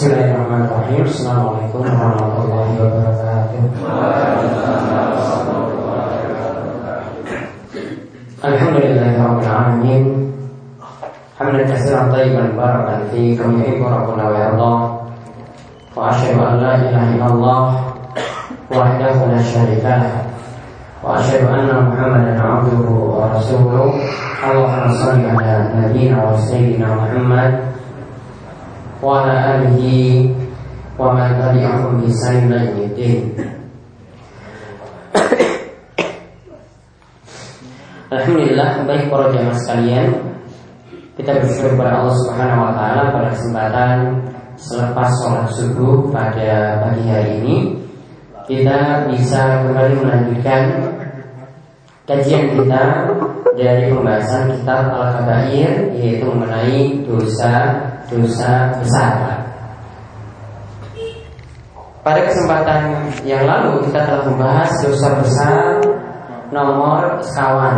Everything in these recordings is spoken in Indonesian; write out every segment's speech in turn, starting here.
بسم الله الرحمن الرحيم السلام عليكم ورحمة الله وبركاته الحمد لله رب العالمين حمدا كثيرا طيبا مباركا فيه كما يحب ربنا ويرضى واشهد ان لا اله الا الله وحده لا شريك له واشهد ان محمدا عبده ورسوله اللهم صل على نبينا وسيدنا محمد alihi wa man tabi'ahum bi ihsan ila yaumil Alhamdulillah baik para jamaah sekalian kita bersyukur kepada Allah Subhanahu wa taala pada kesempatan selepas sholat subuh pada pagi hari ini kita bisa kembali melanjutkan kajian kita dari pembahasan kitab Al-Kabair yaitu mengenai dosa-dosa besar. Pada kesempatan yang lalu kita telah membahas dosa besar nomor sekawan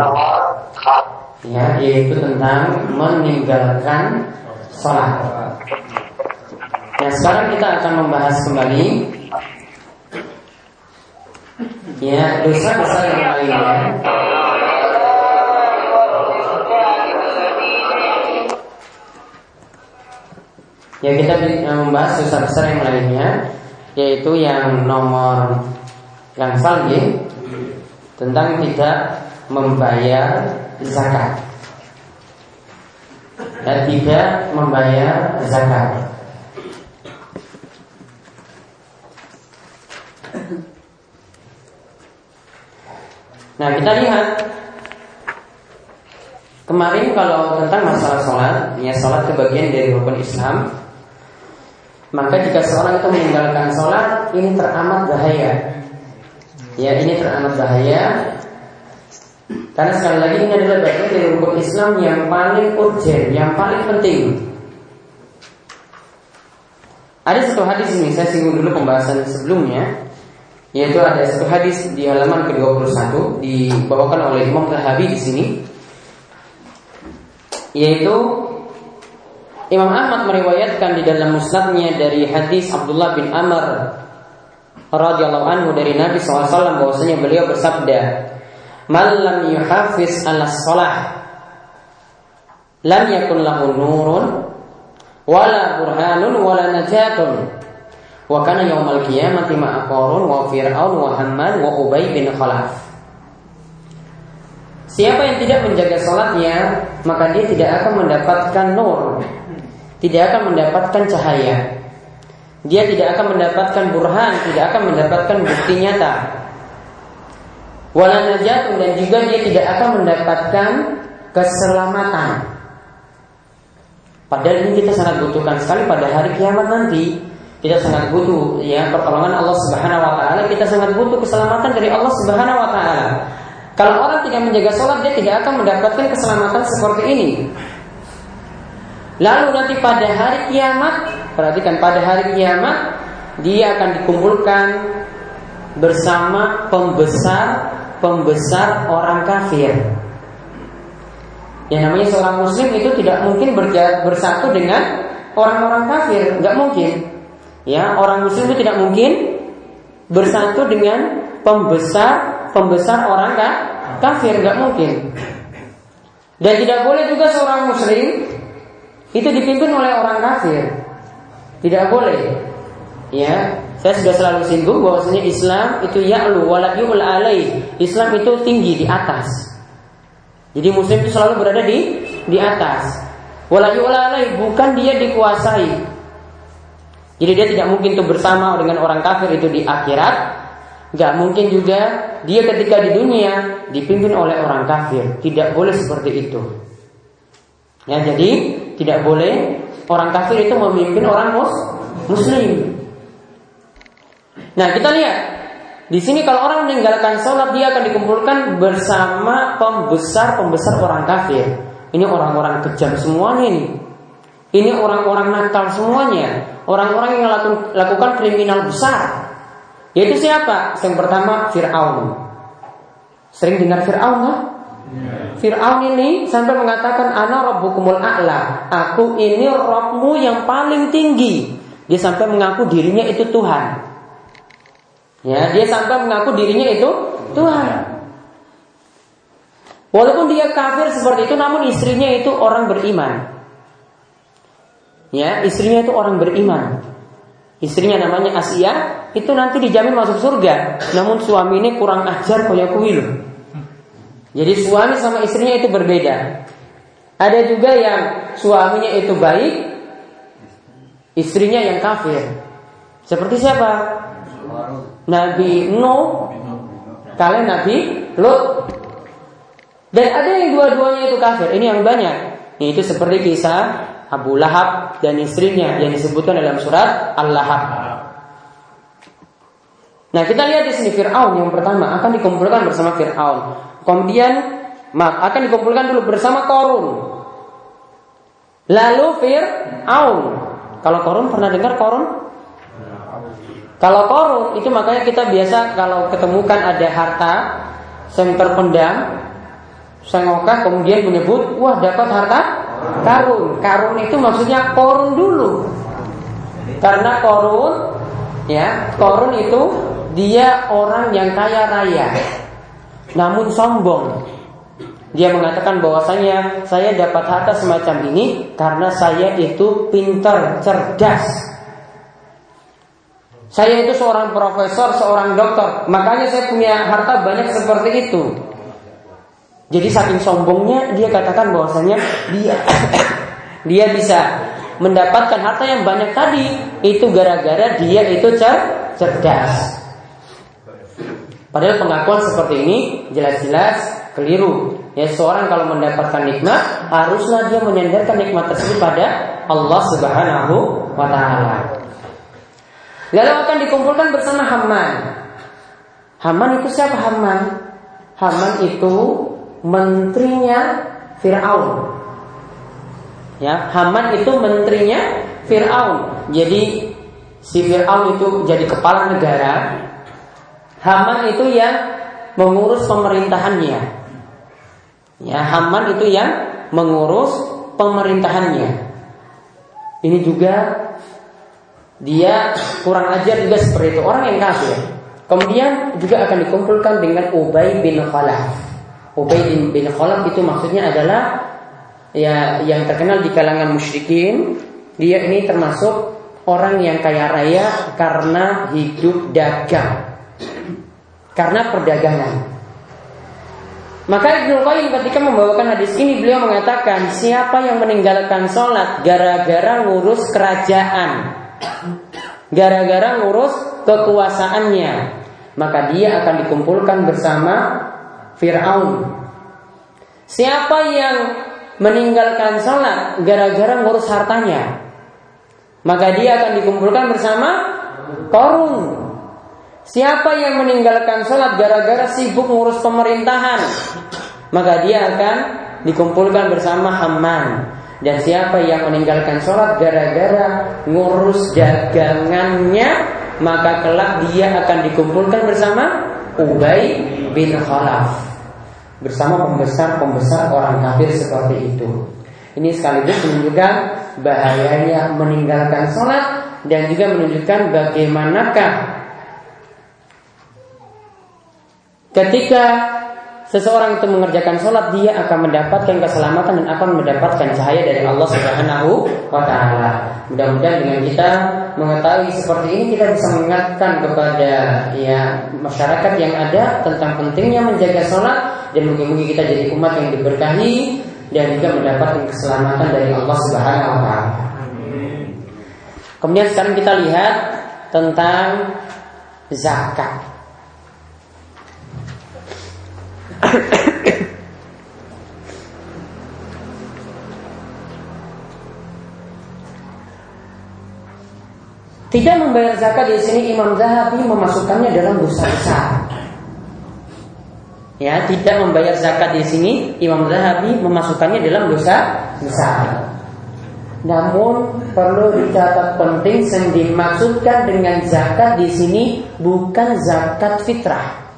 ya yaitu tentang meninggalkan sholat. Nah sekarang kita akan membahas kembali ya dosa besar yang lainnya. Ya kita membahas dosa besar yang lainnya yaitu yang nomor yang salgi tentang tidak membayar zakat dan tidak membayar zakat. Nah kita lihat Kemarin kalau tentang masalah sholat Ya sholat itu bagian dari rukun Islam Maka jika seorang itu meninggalkan sholat Ini teramat bahaya. Ya ini teramat bahaya. Karena sekali lagi ini adalah bagian dari rukun Islam yang paling urgent, yang paling penting. Ada satu hadis ini saya singgung dulu pembahasan sebelumnya, yaitu ada satu hadis di halaman ke-21 dibawakan oleh Imam Zahabi di sini, yaitu Imam Ahmad meriwayatkan di dalam musnadnya dari hadis Abdullah bin Amr radhiyallahu anhu dari Nabi SAW bahwasanya beliau bersabda, Man lam yuhafiz ala sholah Lam yakun lahu nurun Wala burhanun wala najatun. Wa kana yawmal qiyamati ma'akorun Wa fir'aun wa hamman wa ubay bin khalaf. Siapa yang tidak menjaga sholatnya Maka dia tidak akan mendapatkan nur Tidak akan mendapatkan cahaya Dia tidak akan mendapatkan burhan Tidak akan mendapatkan bukti nyata Wala najatun dan juga dia tidak akan mendapatkan keselamatan. Padahal ini kita sangat butuhkan sekali pada hari kiamat nanti. Kita sangat butuh ya pertolongan Allah Subhanahu wa taala, kita sangat butuh keselamatan dari Allah Subhanahu wa taala. Kalau orang tidak menjaga sholat dia tidak akan mendapatkan keselamatan seperti ini. Lalu nanti pada hari kiamat, perhatikan pada hari kiamat dia akan dikumpulkan bersama pembesar pembesar orang kafir. Yang namanya seorang muslim itu tidak mungkin bersatu dengan orang-orang kafir, nggak mungkin. Ya, orang muslim itu tidak mungkin bersatu dengan pembesar pembesar orang kafir, nggak mungkin. Dan tidak boleh juga seorang muslim itu dipimpin oleh orang kafir. Tidak boleh. Ya, saya sudah selalu singgung bahwasanya Islam itu ya'lu wala yu'la alai. Islam itu tinggi di atas. Jadi muslim itu selalu berada di di atas. Wala yu'la alai bukan dia dikuasai. Jadi dia tidak mungkin tuh bersama dengan orang kafir itu di akhirat. Gak mungkin juga dia ketika di dunia dipimpin oleh orang kafir. Tidak boleh seperti itu. Ya, jadi tidak boleh orang kafir itu memimpin orang mus muslim. Nah kita lihat di sini kalau orang meninggalkan sholat dia akan dikumpulkan bersama pembesar pembesar orang kafir. Ini orang-orang kejam semuanya ini. Ini orang-orang nakal semuanya. Orang-orang yang lakukan kriminal besar. Yaitu siapa? Yang pertama Fir'aun. Sering dengar Fir'aun kan? Fir'aun ini sampai mengatakan Ana Rabbukumul A'la Aku ini Rabbmu yang paling tinggi dia sampai mengaku dirinya itu Tuhan. Ya, dia sampai mengaku dirinya itu Tuhan. Walaupun dia kafir seperti itu, namun istrinya itu orang beriman. Ya, istrinya itu orang beriman. Istrinya namanya Asia, itu nanti dijamin masuk surga. Namun suami ini kurang ajar kayak kuil. Jadi suami sama istrinya itu berbeda. Ada juga yang suaminya itu baik, istrinya yang kafir. Seperti siapa? Nabi Nuh, kalian Nabi Lut. Dan ada yang dua-duanya itu kafir. Ini yang banyak. Itu seperti kisah Abu Lahab dan istrinya yang disebutkan dalam surat Al-Lahab. Nah, kita lihat di sini Firaun yang pertama akan dikumpulkan bersama Firaun. Kemudian akan dikumpulkan dulu bersama Korun. Lalu Fir'aun. Kalau Korun pernah dengar Korun? Kalau Korun itu makanya kita biasa kalau ketemukan ada harta yang terpendam Sengokah kemudian menyebut, wah dapat harta karun. Karun itu maksudnya korun dulu. Karena korun, ya, korun itu dia orang yang kaya raya, namun sombong. Dia mengatakan bahwasanya saya dapat harta semacam ini karena saya itu pintar, cerdas. Saya itu seorang profesor, seorang dokter, makanya saya punya harta banyak seperti itu. Jadi saking sombongnya dia katakan bahwasanya dia dia bisa mendapatkan harta yang banyak tadi itu gara-gara dia itu cer cerdas. Padahal pengakuan seperti ini jelas-jelas keliru. Ya seorang kalau mendapatkan nikmat haruslah dia menyandarkan nikmat tersebut pada Allah Subhanahu wa taala. Lalu akan dikumpulkan bersama Haman. Haman itu siapa Haman? Haman itu menterinya Fir'aun. Ya, Haman itu menterinya Fir'aun. Jadi si Fir'aun itu jadi kepala negara. Haman itu yang mengurus pemerintahannya. Ya, Haman itu yang mengurus pemerintahannya. Ini juga dia kurang ajar juga seperti itu orang yang kafir. Kemudian juga akan dikumpulkan dengan Ubay bin Khalaf. Ubay bin Khalaf itu maksudnya adalah ya yang terkenal di kalangan musyrikin. Dia ini termasuk orang yang kaya raya karena hidup dagang. Karena perdagangan. Maka Ibnu Qayyim ketika membawakan hadis ini beliau mengatakan siapa yang meninggalkan sholat gara-gara ngurus kerajaan, gara-gara ngurus kekuasaannya, maka dia akan dikumpulkan bersama Fir'aun. Siapa yang meninggalkan sholat gara-gara ngurus hartanya, maka dia akan dikumpulkan bersama Korun. Siapa yang meninggalkan sholat gara-gara sibuk ngurus pemerintahan, maka dia akan dikumpulkan bersama Haman. Dan siapa yang meninggalkan sholat gara-gara ngurus dagangannya, maka kelak dia akan dikumpulkan bersama Ubay bin Khalaf bersama pembesar-pembesar orang kafir seperti itu. Ini sekaligus menunjukkan bahayanya meninggalkan sholat dan juga menunjukkan bagaimanakah ketika seseorang itu mengerjakan sholat dia akan mendapatkan keselamatan dan akan mendapatkan cahaya dari Allah Subhanahu wa taala. Mudah-mudahan dengan kita mengetahui seperti ini kita bisa mengingatkan kepada ya masyarakat yang ada tentang pentingnya menjaga sholat dan mungkin-mungkin kita jadi umat yang diberkahi dan juga mendapatkan keselamatan dari Allah Subhanahu wa taala. Kemudian sekarang kita lihat tentang zakat. Tidak membayar zakat di sini Imam Zahabi memasukkannya dalam dosa besar. Ya, tidak membayar zakat di sini Imam Zahabi memasukkannya dalam dosa besar. Namun perlu dicatat penting yang dimaksudkan dengan zakat di sini bukan zakat fitrah.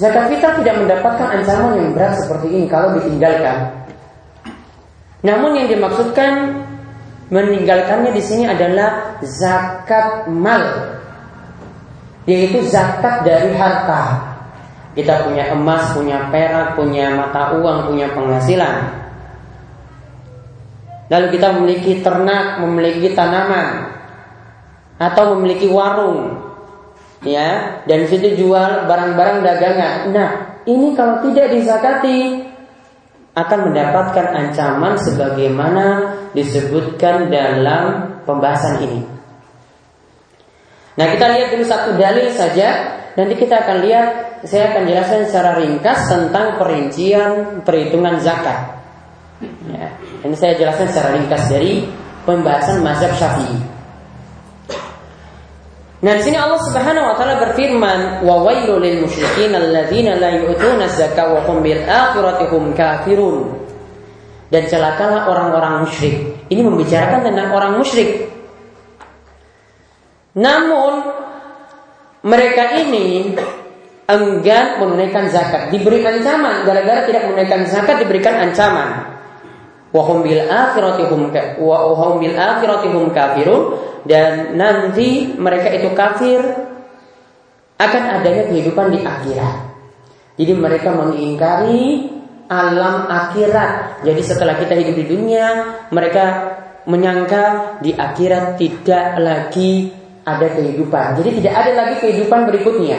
Zakat fitrah tidak mendapatkan ancaman yang berat seperti ini kalau ditinggalkan. Namun yang dimaksudkan meninggalkannya di sini adalah zakat mal, yaitu zakat dari harta. Kita punya emas, punya perak, punya mata uang, punya penghasilan. Lalu kita memiliki ternak, memiliki tanaman, atau memiliki warung, ya, dan situ jual barang-barang dagangan. Nah, ini kalau tidak dizakati akan mendapatkan ancaman sebagaimana disebutkan dalam pembahasan ini. Nah, kita lihat dulu satu dalil saja. Nanti kita akan lihat, saya akan jelaskan secara ringkas tentang perincian perhitungan zakat. Ya, ini saya jelaskan secara ringkas dari pembahasan mazhab Syafi'i. Nah di sini Allah Subhanahu wa taala berfirman, "Wa wailul lil musyrikin alladzina la yu'tuna zakata wa hum bil kafirun." Dan celakalah orang-orang musyrik. Ini membicarakan tentang orang musyrik. Namun mereka ini enggan menunaikan zakat, diberi ancaman gara-gara tidak menunaikan zakat diberikan ancaman. Wa hum bil akhirati hum kafirun dan nanti mereka itu kafir akan adanya kehidupan di akhirat. Jadi mereka mengingkari alam akhirat. Jadi setelah kita hidup di dunia, mereka menyangka di akhirat tidak lagi ada kehidupan. Jadi tidak ada lagi kehidupan berikutnya.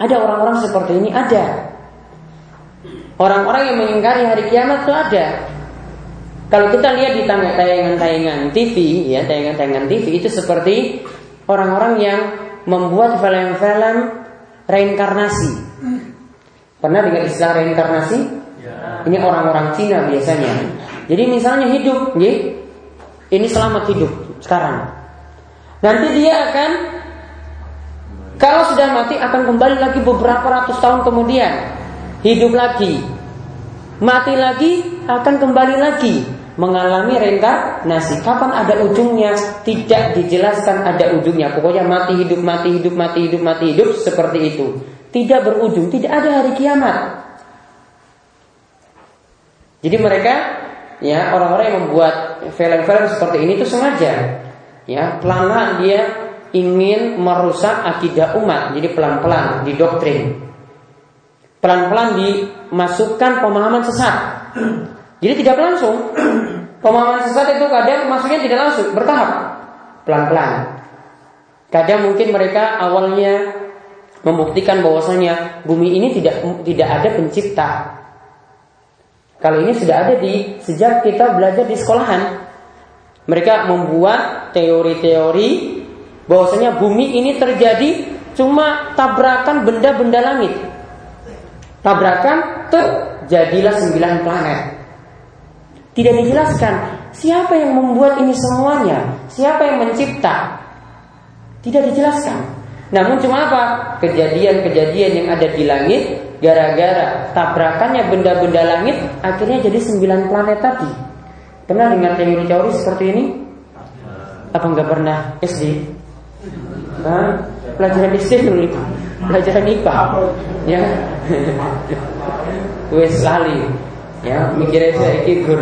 Ada orang-orang seperti ini ada. Orang-orang yang mengingkari hari kiamat itu ada. Kalau kita lihat di tayangan-tayangan TV, ya tayangan-tayangan TV itu seperti orang-orang yang membuat film-film reinkarnasi. Pernah dengar istilah reinkarnasi? Ya. Ini orang-orang Cina biasanya. Jadi misalnya hidup, ya, ini selamat hidup sekarang. Nanti dia akan kalau sudah mati akan kembali lagi beberapa ratus tahun kemudian hidup lagi, mati lagi akan kembali lagi mengalami reinkarnasi. Kapan ada ujungnya? Tidak dijelaskan ada ujungnya. Pokoknya mati hidup, mati hidup, mati hidup, mati hidup seperti itu. Tidak berujung, tidak ada hari kiamat. Jadi mereka ya orang-orang yang membuat film-film seperti ini itu sengaja ya pelan-pelan dia ingin merusak akidah umat jadi pelan-pelan didoktrin pelan-pelan dimasukkan pemahaman sesat jadi tidak langsung. Pemahaman sesat itu kadang maksudnya tidak langsung, bertahap, pelan-pelan. Kadang mungkin mereka awalnya membuktikan bahwasanya bumi ini tidak tidak ada pencipta. Kalau ini sudah ada di sejak kita belajar di sekolahan. Mereka membuat teori-teori bahwasanya bumi ini terjadi cuma tabrakan benda-benda langit. Tabrakan terjadilah sembilan planet. Tidak dijelaskan siapa yang membuat ini semuanya, siapa yang mencipta. Tidak dijelaskan. Namun cuma apa? Kejadian-kejadian yang ada di langit gara-gara tabrakannya benda-benda langit akhirnya jadi sembilan planet tadi. Pernah dengar teori-teori seperti ini? Apa enggak pernah SD? Hah? Pelajaran SD dulu Pelajaran IPA Ya Wes lali ya mikirnya saya gur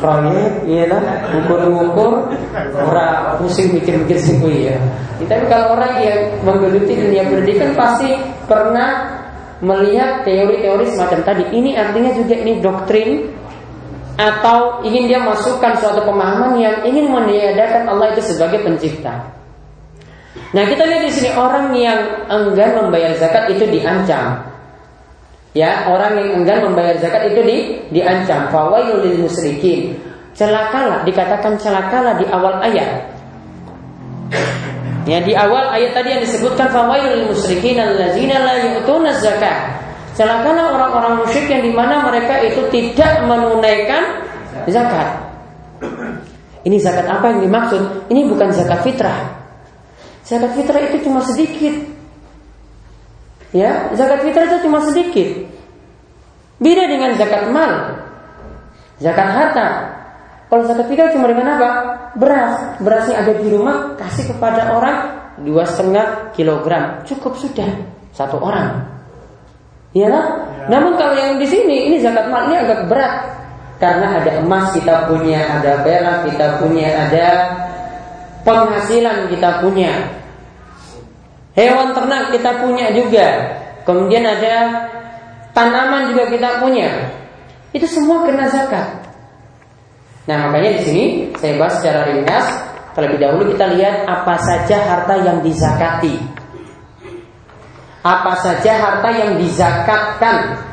proyek iya lah ngukur-ngukur ora pusing mikir-mikir sih ya. Tapi kalau orang yang menggeluti dunia pendidikan pasti pernah melihat teori-teori semacam tadi. Ini artinya juga ini doktrin atau ingin dia masukkan suatu pemahaman yang ingin meniadakan Allah itu sebagai pencipta. Nah kita lihat di sini orang yang enggan membayar zakat itu diancam Ya, orang yang enggan membayar zakat itu di, diancam. Fawailul lil musyrikin. Celakalah, dikatakan celakalah di awal ayat. Ya, di awal ayat tadi yang disebutkan fawailul lil musyrikin allazina la yu'tuna zakat. Celakalah orang-orang musyrik yang di mana mereka itu tidak menunaikan zakat. Ini zakat apa yang dimaksud? Ini bukan zakat fitrah. Zakat fitrah itu cuma sedikit. Ya, zakat fitrah itu cuma sedikit. Beda dengan zakat mal. Zakat harta. Kalau zakat fitrah cuma dengan apa? Beras. Berasnya ada di rumah, kasih kepada orang dua setengah kilogram. Cukup sudah satu orang. Ya, ya. Namun kalau yang di sini ini zakat mal ini agak berat. Karena ada emas kita punya, ada perak kita punya, ada penghasilan kita punya. Hewan ternak kita punya juga. Kemudian ada tanaman juga kita punya. Itu semua kena zakat. Nah, makanya di sini saya bahas secara ringkas. Terlebih dahulu kita lihat apa saja harta yang dizakati. Apa saja harta yang dizakatkan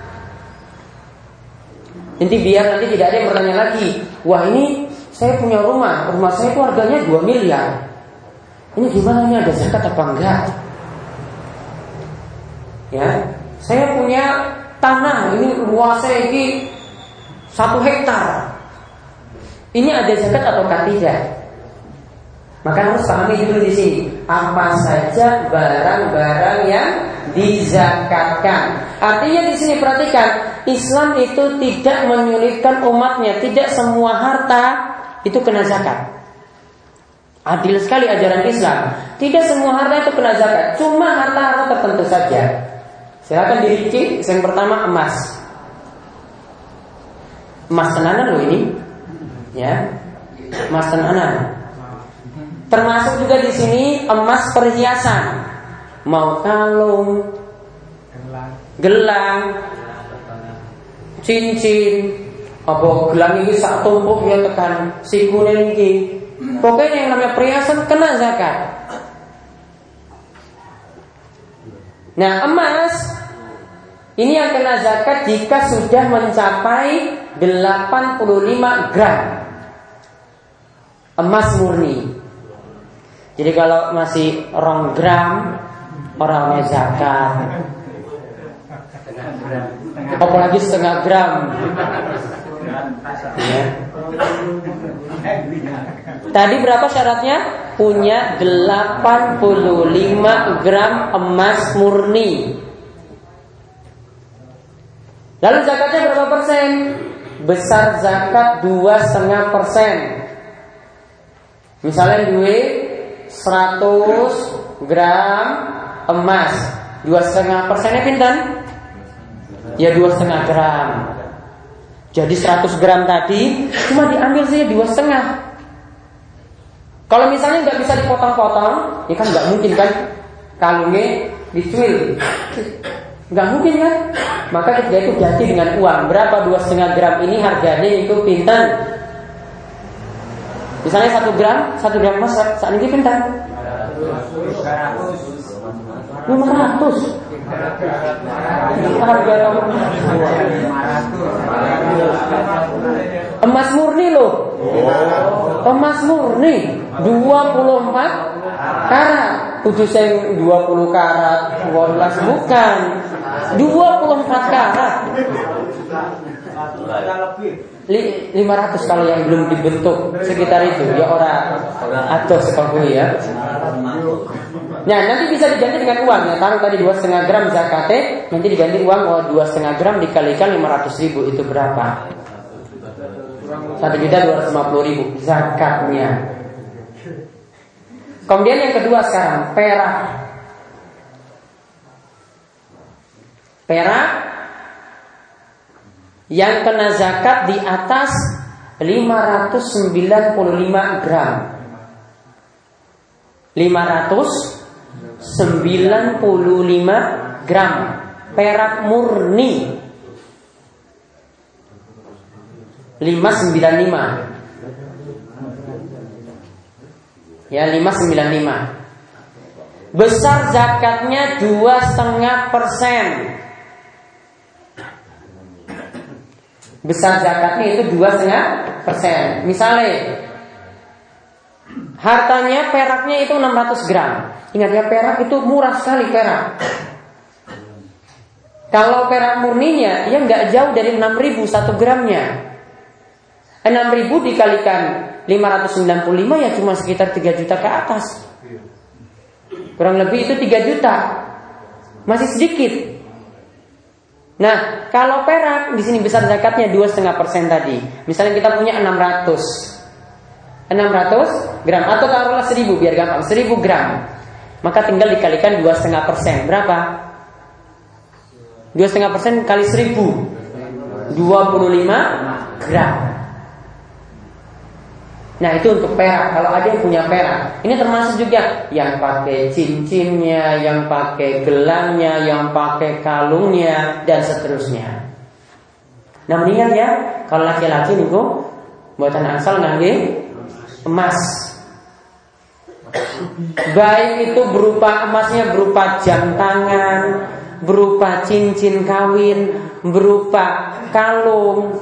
Nanti biar nanti tidak ada yang bertanya lagi, wah ini saya punya rumah, rumah saya itu harganya 2 miliar. Ini gimana ini ada zakat apa enggak? Ya, saya punya tanah ini luasnya ini satu hektar. Ini ada zakat atau tidak? Maka harus pahami dulu di sini apa saja barang-barang yang dizakatkan. Artinya di sini perhatikan Islam itu tidak menyulitkan umatnya, tidak semua harta itu kena zakat. Adil sekali ajaran Islam. Tidak semua harta itu kena zakat, cuma harta-harta tertentu saja. Silakan dirinci. Yang pertama emas. Emas tenanan loh ini. Ya. Emas tenanan. Termasuk juga di sini emas perhiasan. Mau kalung, gelang, cincin apa gelang ini sak tumpuk ya tekan sikune ini pokoknya yang namanya perhiasan kena zakat nah emas. Ini yang kena zakat jika sudah mencapai 85 gram. Emas murni. Jadi kalau masih rong gram orangnya zakat. Apalagi setengah gram. Tadi berapa syaratnya? Punya 85 gram emas murni. Lalu zakatnya berapa persen? Besar zakat dua setengah persen. Misalnya duit 100 gram emas, dua setengah persennya pintar? ya dua setengah gram. Jadi 100 gram tadi cuma diambil saja dua setengah. Kalau misalnya nggak bisa dipotong-potong, ya kan nggak mungkin kan kalungnya dicuil, nggak mungkin kan? Maka kita itu ganti dengan uang. Berapa dua setengah gram ini harganya itu pinten? Misalnya satu gram, satu gram emas saat ini pinten? 500 Emas murni loh. Emas murni 24 karat. Kudu sing 20 karat, 12 bukan. 24 karat. 500 kalau yang belum dibentuk sekitar itu ya orang atau seperti ya. Nah nanti bisa diganti dengan uang ya taruh tadi dua setengah gram zakatnya nanti diganti uang oh dua setengah gram dikalikan 500 ribu itu berapa? Satu juta dua ratus lima puluh ribu zakatnya. Kemudian yang kedua sekarang perak. Perak yang kena zakat di atas 595 gram. 595 gram perak murni. 595 ya 595 besar zakatnya dua setengah persen. Besar zakatnya itu dua setengah persen. Misalnya Hartanya peraknya itu 600 gram. Ingat ya perak itu murah sekali perak. Kalau perak murninya ya nggak jauh dari 6000 satu gramnya. 6000 dikalikan 595 ya cuma sekitar 3 juta ke atas. Kurang lebih itu 3 juta. Masih sedikit. Nah, kalau perak di sini besar zakatnya 2,5% tadi. Misalnya kita punya 600 600 gram atau taruhlah 1000 biar gampang 1000 gram maka tinggal dikalikan 2,5 persen berapa 2,5 persen kali 1000 25 gram. Nah itu untuk perak. Kalau ada yang punya perak, ini termasuk juga yang pakai cincinnya, yang pakai gelangnya, yang pakai kalungnya, dan seterusnya. Nah mengingat ya, kalau laki-laki nih buatan asal nanti emas. Baik itu berupa emasnya berupa jam tangan, berupa cincin kawin, berupa kalung,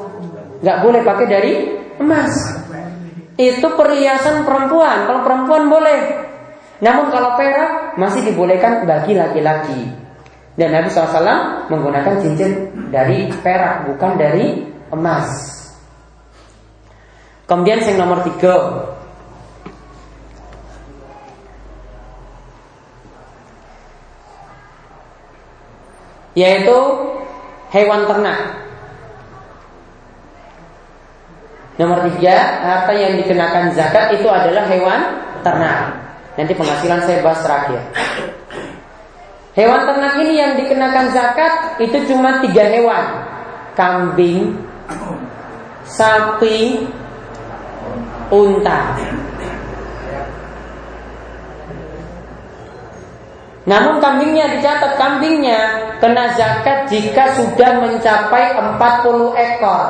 nggak boleh pakai dari emas itu perhiasan perempuan. Kalau perempuan boleh. Namun kalau perak masih dibolehkan bagi laki-laki. Dan Nabi SAW menggunakan cincin dari perak, bukan dari emas. Kemudian yang nomor tiga. Yaitu hewan ternak. Nomor tiga, harta yang dikenakan zakat itu adalah hewan ternak. Nanti penghasilan saya bahas terakhir. Hewan ternak ini yang dikenakan zakat itu cuma tiga hewan. Kambing, sapi, unta. Namun kambingnya dicatat kambingnya kena zakat jika sudah mencapai 40 ekor.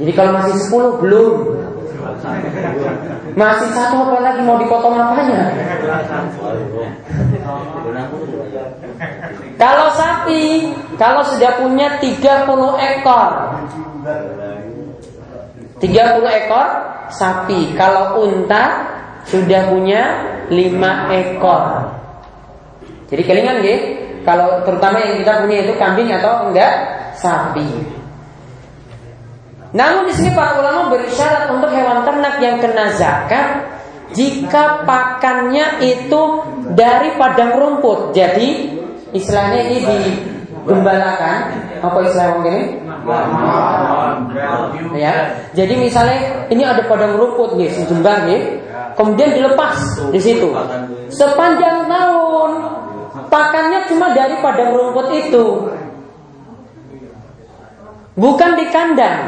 Jadi kalau masih 10 belum. Masih satu apa lagi? Mau dipotong apanya? Kalau sapi Kalau sudah punya 30 ekor. 30 ekor sapi. Kalau unta sudah punya 5 ekor Jadi kelingan ya Kalau terutama yang kita punya itu kambing atau enggak sapi namun di sini para ulama berisyarat untuk hewan ternak yang kena zakat jika pakannya itu dari padang rumput. Jadi istilahnya ini digembalakan apa istilah ini? Ya. Jadi misalnya ini ada padang rumput nih, sejumlah nih. Kemudian dilepas di situ. Sepanjang tahun pakannya cuma dari padang rumput itu. Bukan di kandang.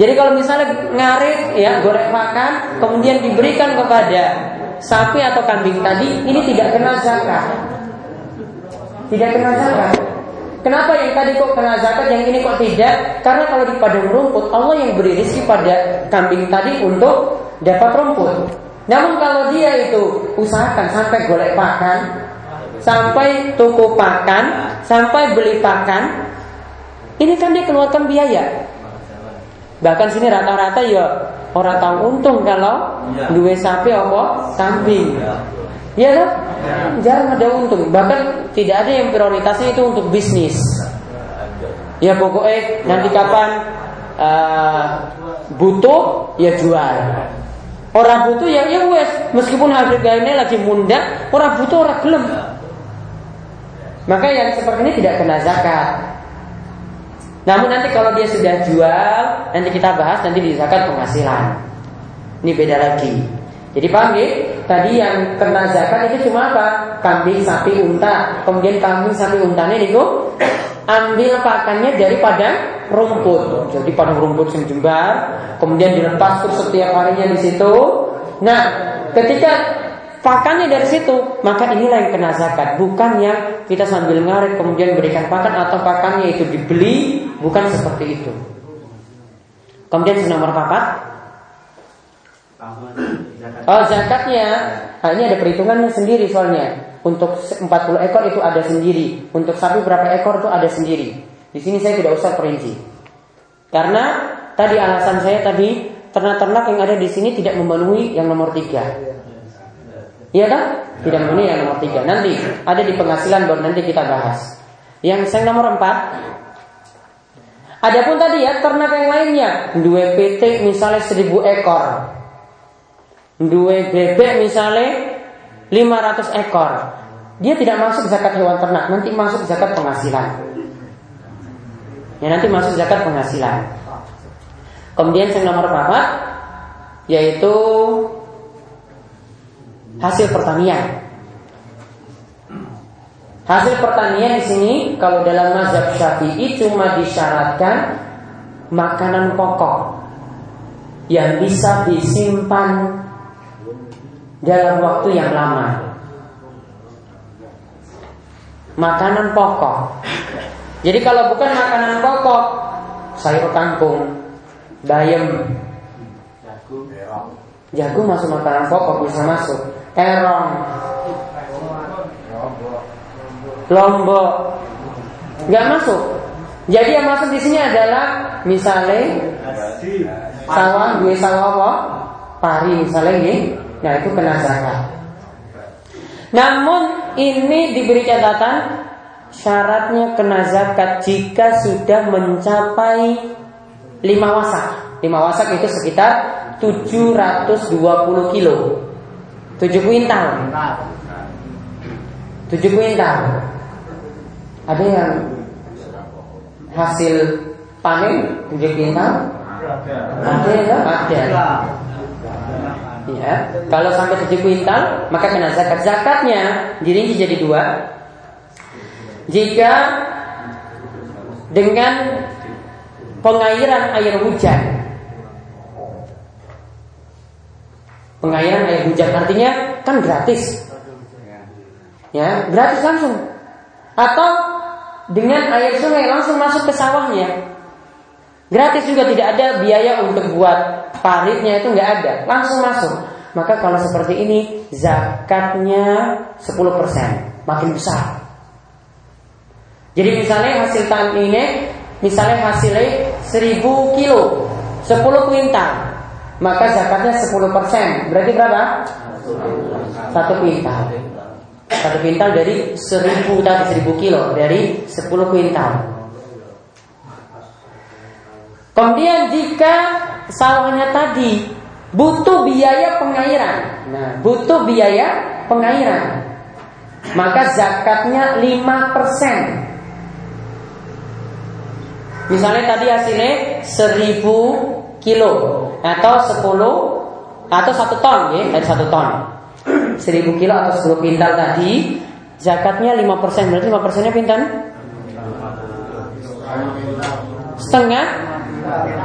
Jadi kalau misalnya ngarit ya goreng makan kemudian diberikan kepada sapi atau kambing tadi ini tidak kena zakat. Tidak kena zakat. Kenapa yang tadi kok kena zakat, yang ini kok tidak? Karena kalau di padang rumput Allah yang beri rezeki pada kambing tadi untuk dapat rumput. Namun kalau dia itu usahakan sampai golek pakan, sampai toko pakan, sampai beli pakan, ini kan dia keluarkan biaya. Bahkan sini rata-rata ya orang tahu untung kalau ya. dua sapi apa kambing. Ya kan? Jarang ada untung. Bahkan tidak ada yang prioritasnya itu untuk bisnis. Ya pokoknya nanti kapan uh, butuh ya jual. Orang butuh ya ya wes meskipun harganya lagi munda, orang butuh orang gelem. Maka yang seperti ini tidak kena zakat. Namun nanti kalau dia sudah jual, nanti kita bahas nanti di zakat penghasilan. Ini beda lagi. Jadi ya? Tadi yang kena zakat itu cuma apa? Kambing, sapi, unta. Kemudian kambing, sapi, unta ini itu ambil pakannya dari padang rumput. Jadi padang rumput yang jembar, kemudian dilepas terus setiap harinya di situ. Nah, ketika pakannya dari situ, maka inilah yang kena zakat, bukan yang kita sambil ngarit kemudian berikan pakan atau pakannya itu dibeli, bukan seperti itu. Kemudian nomor empat, Oh zakatnya, nah ini ada perhitungannya sendiri soalnya. Untuk 40 ekor itu ada sendiri, untuk sapi berapa ekor itu ada sendiri. Di sini saya tidak usah perinci. Karena tadi alasan saya tadi ternak-ternak yang ada di sini tidak memenuhi yang nomor tiga. Iya kan? Tidak memenuhi yang nomor tiga. Nanti ada di penghasilan baru nanti kita bahas. Yang yang nomor empat. Adapun tadi ya ternak yang lainnya, dua PT misalnya seribu ekor, dua bebek misalnya 500 ekor, dia tidak masuk zakat hewan ternak, nanti masuk zakat penghasilan. Ya nanti masuk zakat penghasilan. Kemudian yang nomor empat, yaitu hasil pertanian. Hasil pertanian di sini kalau dalam mazhab Syafi'i cuma disyaratkan makanan pokok yang bisa disimpan dalam waktu yang lama. Makanan pokok. Jadi kalau bukan makanan pokok, sayur kangkung, bayam, jagung masuk makanan pokok bisa masuk, terong, lombok nggak masuk. Jadi yang masuk di sini adalah misalnya sawah, dua sawah apa? Pari misalnya ini, nah itu kena zakat. Namun ini diberi catatan syaratnya kena zakat jika sudah mencapai lima wasak. Lima wasak itu sekitar 720 kilo. 7 kuintal. 7 kuintal. Ada yang hasil panen 7 kuintal? Ada ya? Ada. Ya, kalau sampai 7 kuintal maka kena zakat. Zakatnya dirinci jadi dua. Jika dengan pengairan air hujan. Pengairan air hujan artinya kan gratis. Ya, gratis langsung. Atau dengan air sungai langsung masuk ke sawahnya Gratis juga tidak ada biaya untuk buat paritnya itu nggak ada, langsung masuk. Maka kalau seperti ini zakatnya 10% makin besar. Jadi misalnya hasil tahun ini misalnya hasilnya 1000 kilo, 10 kuintal, maka zakatnya 10%. Berarti berapa? Satu kuintal. Satu kuintal dari 1000 tadi 1000 kilo dari 10 kuintal. Kemudian jika sawahnya tadi butuh biaya pengairan, nah butuh biaya pengairan, maka zakatnya 5% Misalnya tadi hasilnya 1000 kilo atau 10 atau 1 ton ya, dari 1 ton. 1000 kilo atau 10 pintal tadi zakatnya 5%. Berarti 5 persennya pintar? Setengah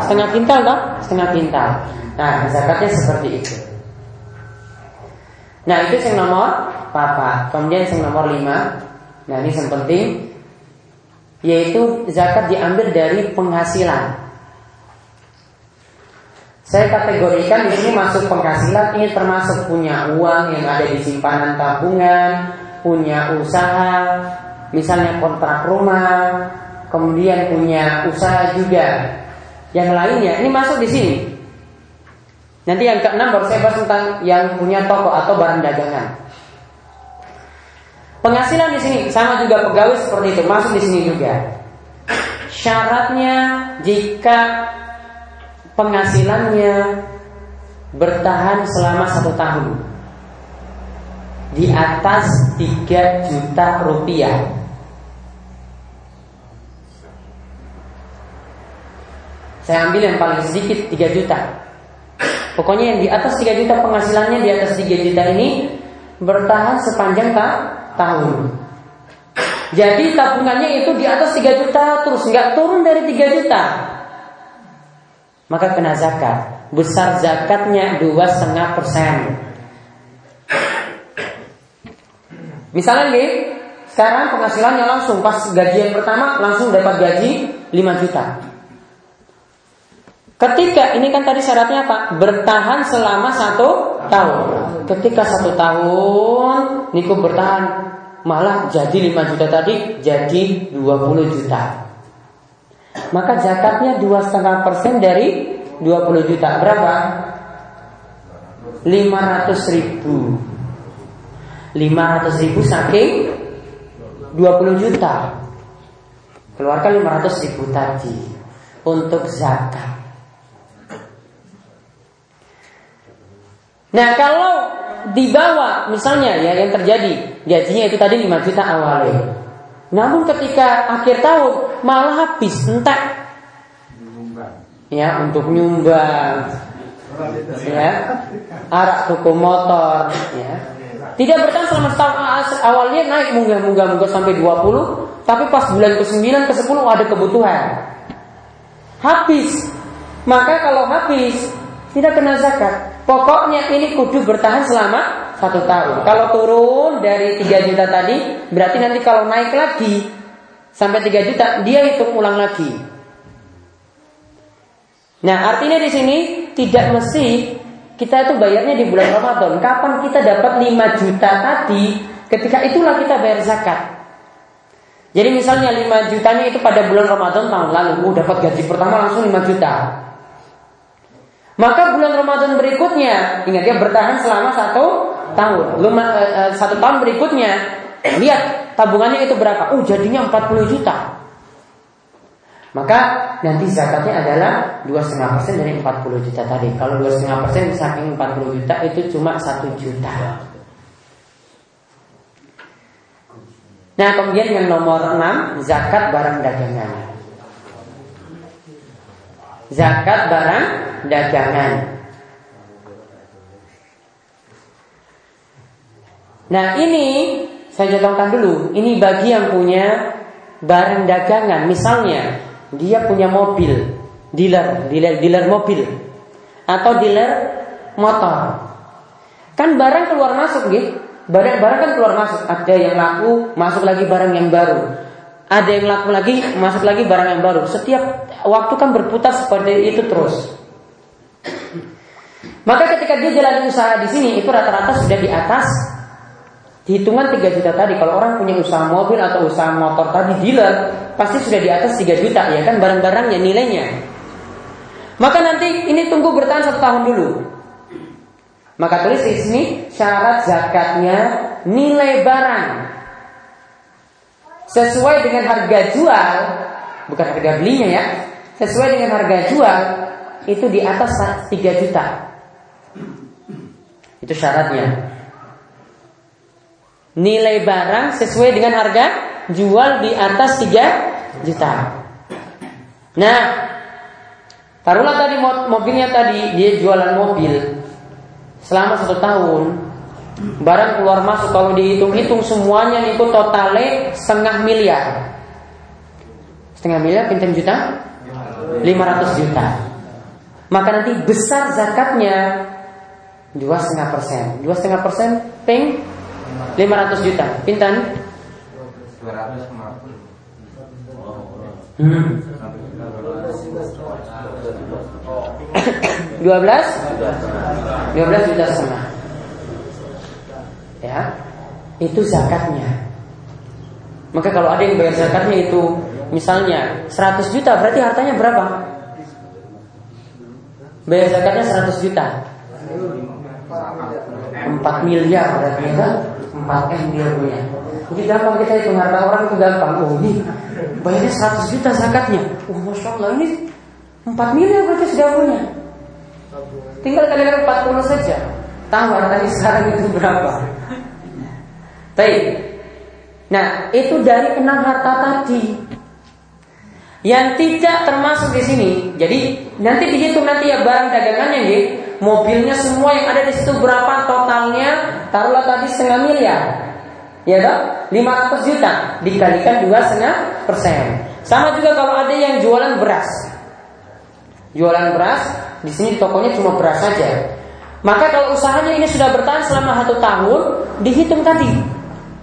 Setengah pintal toh? Setengah pintal. Nah, zakatnya seperti itu. Nah, itu yang nomor papa. Kemudian yang nomor 5. Nah, ini yang penting yaitu zakat diambil dari penghasilan. Saya kategorikan di sini masuk penghasilan ini termasuk punya uang yang ada di simpanan tabungan, punya usaha, misalnya kontrak rumah, kemudian punya usaha juga. Yang lainnya ini masuk di sini. Nanti yang keenam baru saya bahas tentang yang punya toko atau barang dagangan. Penghasilan di sini sama juga pegawai seperti itu masuk di sini juga. Syaratnya jika penghasilannya bertahan selama satu tahun di atas 3 juta rupiah. Saya ambil yang paling sedikit 3 juta. Pokoknya yang di atas 3 juta penghasilannya di atas 3 juta ini bertahan sepanjang tak tahun. Jadi tabungannya itu di atas 3 juta terus nggak turun dari 3 juta. Maka kena zakat. Besar zakatnya dua setengah persen. Misalnya nih, sekarang penghasilannya langsung pas gajian pertama langsung dapat gaji 5 juta. Ketika ini kan tadi syaratnya apa? Bertahan selama satu tahun. Ketika satu tahun, niku bertahan malah jadi 5 juta tadi jadi 20 juta. Maka zakatnya dua setengah persen dari 20 juta berapa? 500 ribu 500 ribu saking 20 juta Keluarkan 500 ribu tadi Untuk zakat Nah kalau dibawa misalnya ya yang terjadi gajinya itu tadi 5 juta awalnya. Namun ketika akhir tahun malah habis entek. Ya, untuk nyumbang. Ya. Arak toko motor, ya. Tidak bertahan selama setahun awalnya naik munggah-munggah-munggah sampai 20, tapi pas bulan ke-9 ke-10 ada kebutuhan. Habis. Maka kalau habis tidak kena zakat. Pokoknya ini kudu bertahan selama satu tahun. Kalau turun dari 3 juta tadi, berarti nanti kalau naik lagi sampai 3 juta, dia hitung ulang lagi. Nah, artinya di sini tidak mesti kita itu bayarnya di bulan Ramadan. Kapan kita dapat 5 juta tadi, ketika itulah kita bayar zakat. Jadi misalnya 5 jutanya itu pada bulan Ramadan tahun lalu, oh, dapat gaji pertama langsung 5 juta. Maka bulan Ramadan berikutnya, ingat ya bertahan selama satu tahun. Luma, uh, satu tahun berikutnya, lihat tabungannya itu berapa? Oh jadinya 40 juta. Maka nanti zakatnya adalah dua setengah persen dari 40 juta tadi. Kalau dua setengah persen saking 40 juta itu cuma satu juta. Nah kemudian yang nomor 6 zakat barang dagangan. Zakat barang dagangan. Nah ini saya contohkan dulu. Ini bagi yang punya barang dagangan. Misalnya dia punya mobil, dealer, dealer, dealer mobil, atau dealer motor. Kan barang keluar masuk, gitu. Barang, barang kan keluar masuk. Ada yang laku, masuk lagi barang yang baru. Ada yang laku lagi, masuk lagi barang yang baru. Setiap waktu kan berputar seperti itu terus. Maka ketika dia jalan usaha di sini itu rata-rata sudah di atas hitungan 3 juta tadi. Kalau orang punya usaha mobil atau usaha motor tadi dealer, pasti sudah di atas 3 juta ya kan barang-barangnya nilainya. Maka nanti ini tunggu bertahan satu tahun dulu. Maka tulis di sini syarat zakatnya nilai barang sesuai dengan harga jual, bukan harga belinya ya, sesuai dengan harga jual itu di atas 3 juta. Itu syaratnya. Nilai barang sesuai dengan harga jual di atas 3 juta. Nah, taruhlah tadi mobilnya tadi dia jualan mobil selama satu tahun, Barang keluar masuk kalau dihitung-hitung semuanya itu totalnya setengah miliar. Setengah miliar pinten juta? 500 juta. Maka nanti besar zakatnya dua setengah persen. Dua setengah persen ping 500 juta. Pinten? Hmm. 12 12 juta setengah ya. Itu zakatnya. Maka kalau ada yang bayar zakatnya itu misalnya 100 juta berarti hartanya berapa? Bayar zakatnya 100 juta. 4 miliar berarti ya. 4 M dia punya. Jadi gampang kita itu harta orang itu gampang. Oh ini bayarnya 100 juta zakatnya. Oh masya Allah ini 4 miliar berarti sudah punya. Tinggal kalian 40 saja tahu hartanya sekarang itu berapa Baik. Nah, itu dari enam harta tadi. Yang tidak termasuk di sini. Jadi nanti dihitung nanti ya barang dagangannya gitu. Mobilnya semua yang ada di situ berapa totalnya? Taruhlah tadi setengah miliar. Ya toh? 500 juta dikalikan dua setengah persen. Sama juga kalau ada yang jualan beras. Jualan beras di sini tokonya cuma beras saja. Maka kalau usahanya ini sudah bertahan selama satu tahun, dihitung tadi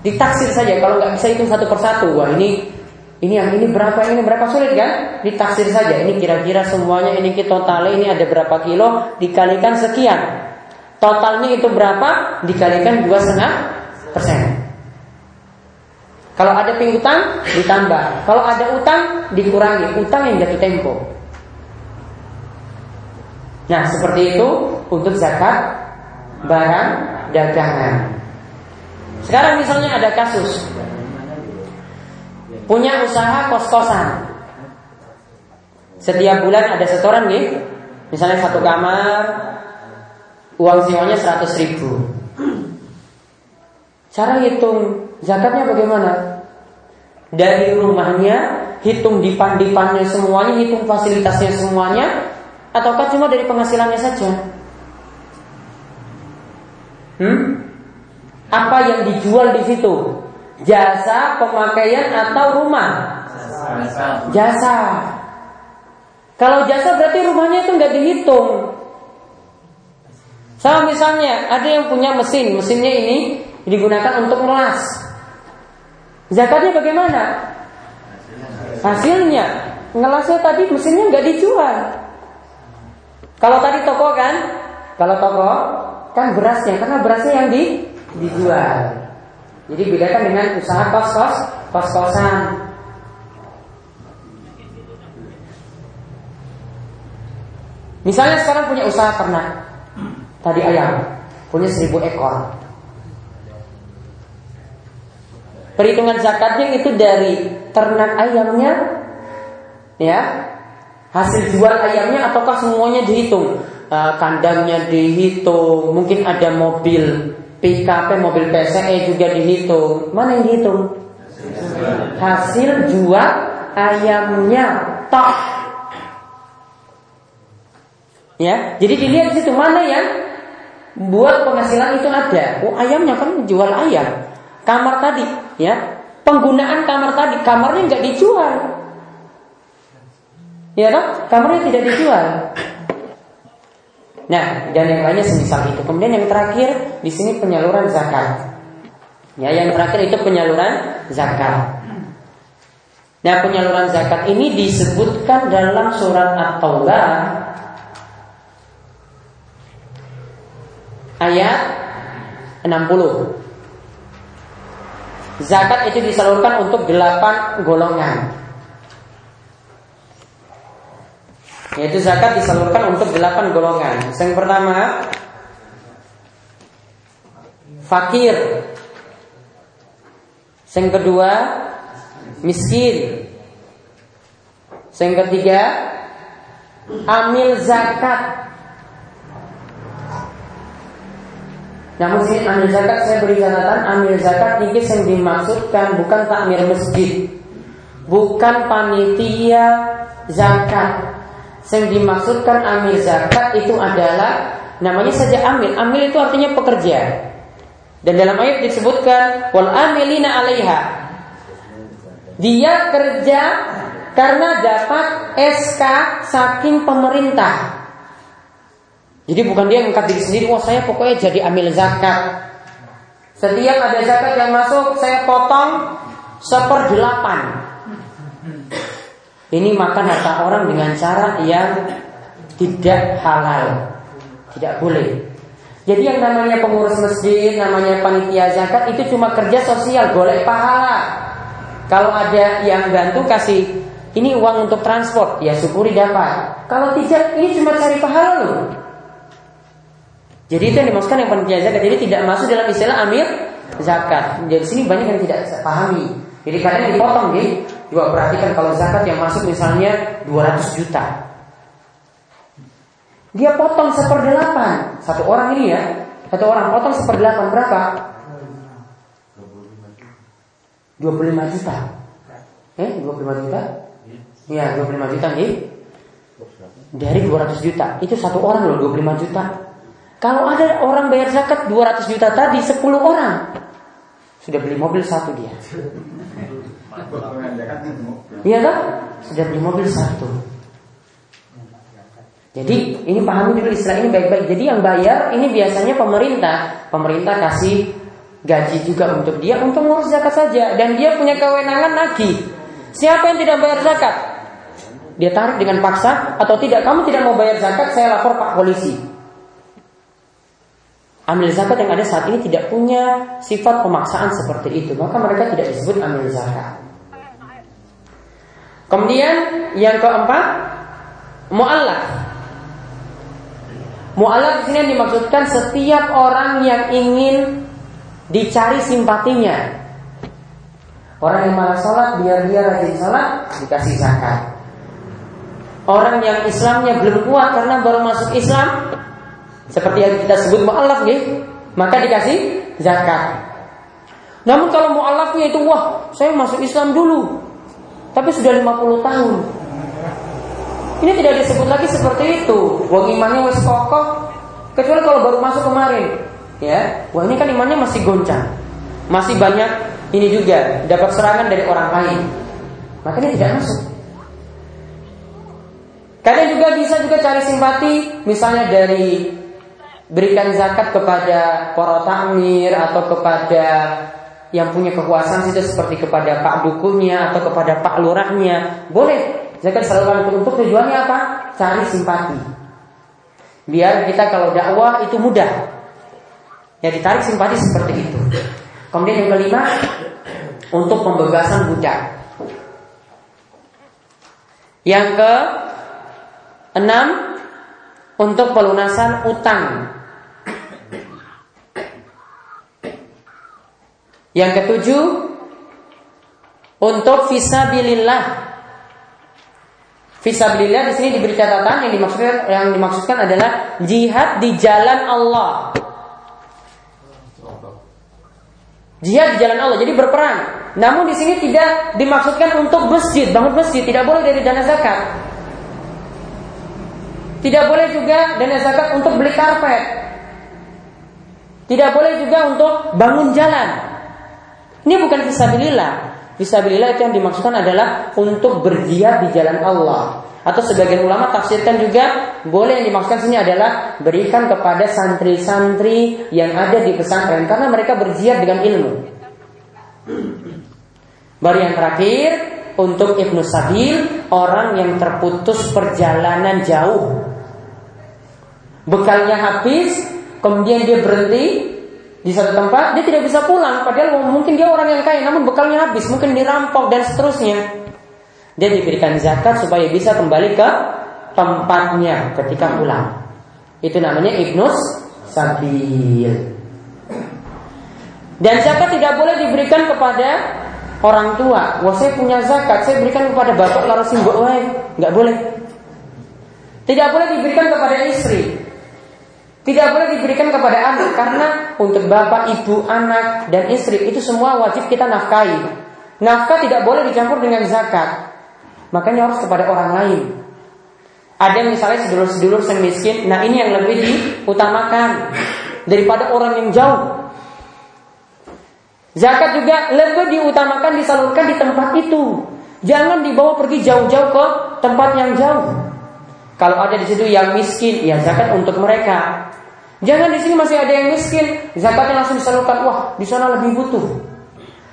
Ditaksir saja kalau nggak bisa hitung satu persatu. Wah ini ini yang ini berapa ini berapa sulit kan? Ditaksir saja. Ini kira-kira semuanya ini kita total ini ada berapa kilo dikalikan sekian. Totalnya itu berapa dikalikan dua setengah persen. Kalau ada piutang ditambah. Kalau ada utang dikurangi. Utang yang jatuh tempo. Nah seperti itu untuk zakat barang dagangan. Sekarang misalnya ada kasus punya usaha kos-kosan. Setiap bulan ada setoran nih, misalnya satu kamar, uang sewanya 100 ribu. Cara hitung zakatnya bagaimana? Dari rumahnya, hitung dipan-dipannya semuanya, hitung fasilitasnya semuanya, ataukah cuma dari penghasilannya saja? Hmm? Apa yang dijual di situ? Jasa, pemakaian atau rumah? Jasa. Kalau jasa berarti rumahnya itu nggak dihitung. Sama misalnya ada yang punya mesin, mesinnya ini digunakan untuk ngelas. Zakatnya bagaimana? Hasilnya ngelasnya tadi mesinnya nggak dijual. Kalau tadi toko kan, kalau toko kan berasnya, karena berasnya yang di, dijual. Jadi bedakan dengan usaha kos-kos, kos-kosan. Misalnya sekarang punya usaha ternak, tadi ayam, punya seribu ekor. Perhitungan zakatnya itu dari ternak ayamnya, ya, hasil jual ayamnya ataukah semuanya dihitung? Uh, kandangnya dihitung, mungkin ada mobil PKP, mobil PCE juga dihitung. Mana yang dihitung? Hasil jual ayamnya, toh. Ya, jadi dilihat di situ mana yang buat penghasilan itu ada. Oh, ayamnya kan jual ayam. Kamar tadi, ya, penggunaan kamar tadi, kamarnya nggak dijual. Ya kan? Kamarnya tidak dijual. Nah, dan yang lainnya semisal itu. Kemudian yang terakhir di sini penyaluran zakat. Ya, yang terakhir itu penyaluran zakat. Nah, penyaluran zakat ini disebutkan dalam surat At-Taubah ayat 60. Zakat itu disalurkan untuk delapan golongan. Yaitu zakat disalurkan untuk delapan golongan. Yang pertama, fakir. Yang kedua, miskin. Yang ketiga, amil zakat. Namun sini amil zakat saya beri catatan amil zakat ini yang dimaksudkan bukan takmir masjid, bukan panitia zakat. Yang dimaksudkan amil zakat itu adalah namanya saja amil. Amil itu artinya pekerja. Dan dalam ayat disebutkan wal amilina alaiha. Dia kerja karena dapat SK saking pemerintah. Jadi bukan dia ngangkat diri sendiri, wah saya pokoknya jadi amil zakat. Setiap ada zakat yang masuk, saya potong seperdelapan. Ini makan harta orang dengan cara yang tidak halal, tidak boleh. Jadi yang namanya pengurus masjid, namanya panitia zakat itu cuma kerja sosial, boleh pahala. Kalau ada yang bantu kasih ini uang untuk transport, ya syukuri dapat. Kalau tidak, ini cuma cari pahala loh. Jadi itu yang dimaksudkan yang panitia zakat. Jadi tidak masuk dalam istilah amir zakat. Jadi sini banyak yang tidak pahami. Jadi kadang dipotong nih. Juga perhatikan kalau zakat yang masuk misalnya 200 juta. Dia potong seperdelapan. Satu orang ini ya. Satu orang potong seperdelapan berapa? 25 juta. Eh, 25 juta? Iya, 25 juta nih. Dari 200 juta. Itu satu orang loh 25 juta. Kalau ada orang bayar zakat 200 juta tadi 10 orang sudah beli mobil satu dia. Iya kan? Sudah beli mobil satu. Jadi ini pahami dulu istilah ini baik-baik. Jadi yang bayar ini biasanya pemerintah. Pemerintah kasih gaji juga untuk dia untuk ngurus zakat saja dan dia punya kewenangan lagi. Siapa yang tidak bayar zakat? Dia tarik dengan paksa atau tidak? Kamu tidak mau bayar zakat, saya lapor Pak Polisi. Amil zakat yang ada saat ini tidak punya sifat pemaksaan seperti itu, maka mereka tidak disebut amil zakat. Kemudian yang keempat, mu'allaf. Mu'allaf di sini yang dimaksudkan setiap orang yang ingin dicari simpatinya. Orang yang malas sholat biar dia rajin sholat dikasih zakat. Orang yang Islamnya belum kuat karena baru masuk Islam seperti yang kita sebut mu'alaf nih, maka dikasih zakat. Namun kalau mu'alafnya itu wah, saya masuk Islam dulu. Tapi sudah 50 tahun. Ini tidak disebut lagi seperti itu. Wong imannya wis kokoh kecuali kalau baru masuk kemarin. ya, wah ini kan imannya masih goncang, masih banyak ini juga dapat serangan dari orang lain, maka ini tidak masuk. Kalian juga bisa juga cari simpati, misalnya dari berikan zakat kepada para takmir atau kepada yang punya kekuasaan itu seperti kepada pak dukunnya atau kepada pak lurahnya, boleh. Zakat salurkan untuk tujuannya apa? Cari simpati. Biar kita kalau dakwah itu mudah. Ya ditarik simpati seperti itu. Kemudian yang kelima untuk pembebasan budak. Yang ke enam untuk pelunasan utang. Yang ketujuh untuk visabilillah Fisabilillah di sini diberi catatan yang dimaksudkan yang dimaksudkan adalah jihad di jalan Allah. Jihad di jalan Allah, jadi berperang. Namun di sini tidak dimaksudkan untuk masjid, bangun masjid, tidak boleh dari dana zakat. Tidak boleh juga dana zakat untuk beli karpet. Tidak boleh juga untuk bangun jalan. Ini bukan fisabilillah. Fisabilillah itu yang dimaksudkan adalah untuk berjihad di jalan Allah. Atau sebagian ulama tafsirkan juga boleh yang dimaksudkan sini adalah berikan kepada santri-santri yang ada di pesantren karena mereka berjihad dengan ilmu. Baru yang terakhir untuk Ibnu Sabil orang yang terputus perjalanan jauh. Bekalnya habis, kemudian dia berhenti di satu tempat dia tidak bisa pulang. Padahal mungkin dia orang yang kaya namun bekalnya habis mungkin dirampok dan seterusnya. Dia diberikan zakat supaya bisa kembali ke tempatnya ketika pulang. Itu namanya ibnus sabil. Dan zakat tidak boleh diberikan kepada orang tua. Wah saya punya zakat saya berikan kepada bapak lalu simbol wah nggak boleh. Tidak boleh diberikan kepada istri tidak boleh diberikan kepada anak karena untuk bapak, ibu, anak, dan istri itu semua wajib kita nafkahi. Nafkah tidak boleh dicampur dengan zakat. Makanya harus kepada orang lain. Ada misalnya sedulur-sedulur yang miskin, nah ini yang lebih diutamakan daripada orang yang jauh. Zakat juga lebih diutamakan disalurkan di tempat itu. Jangan dibawa pergi jauh-jauh ke tempat yang jauh. Kalau ada di situ yang miskin, ya zakat untuk mereka. Jangan di sini masih ada yang miskin, zakatnya langsung disalurkan. Wah, di sana lebih butuh.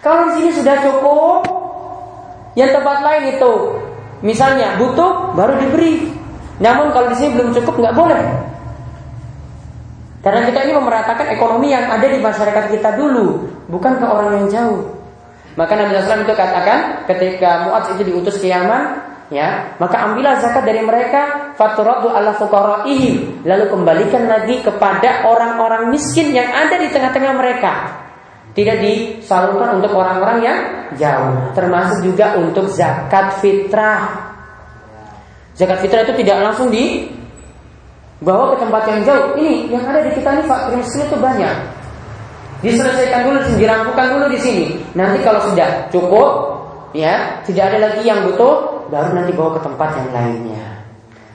Kalau di sini sudah cukup, yang tempat lain itu misalnya butuh baru diberi. Namun kalau di sini belum cukup nggak boleh. Karena kita ini memeratakan ekonomi yang ada di masyarakat kita dulu, bukan ke orang yang jauh. Maka Nabi SAW itu katakan ketika Mu'adz itu diutus ke Yaman, ya maka ambillah zakat dari mereka faturadu ala fuqaraihim. Lalu kembalikan lagi kepada orang-orang miskin yang ada di tengah-tengah mereka. Tidak disalurkan untuk orang-orang yang jauh termasuk juga untuk zakat fitrah. Zakat fitrah itu tidak langsung di bawa ke tempat yang jauh. Ini yang ada di kita ini fakir miskin itu banyak. Diselesaikan dulu dirangkukan dulu di sini. Nanti kalau sudah cukup ya tidak ada lagi yang butuh baru nanti bawa ke tempat yang lainnya.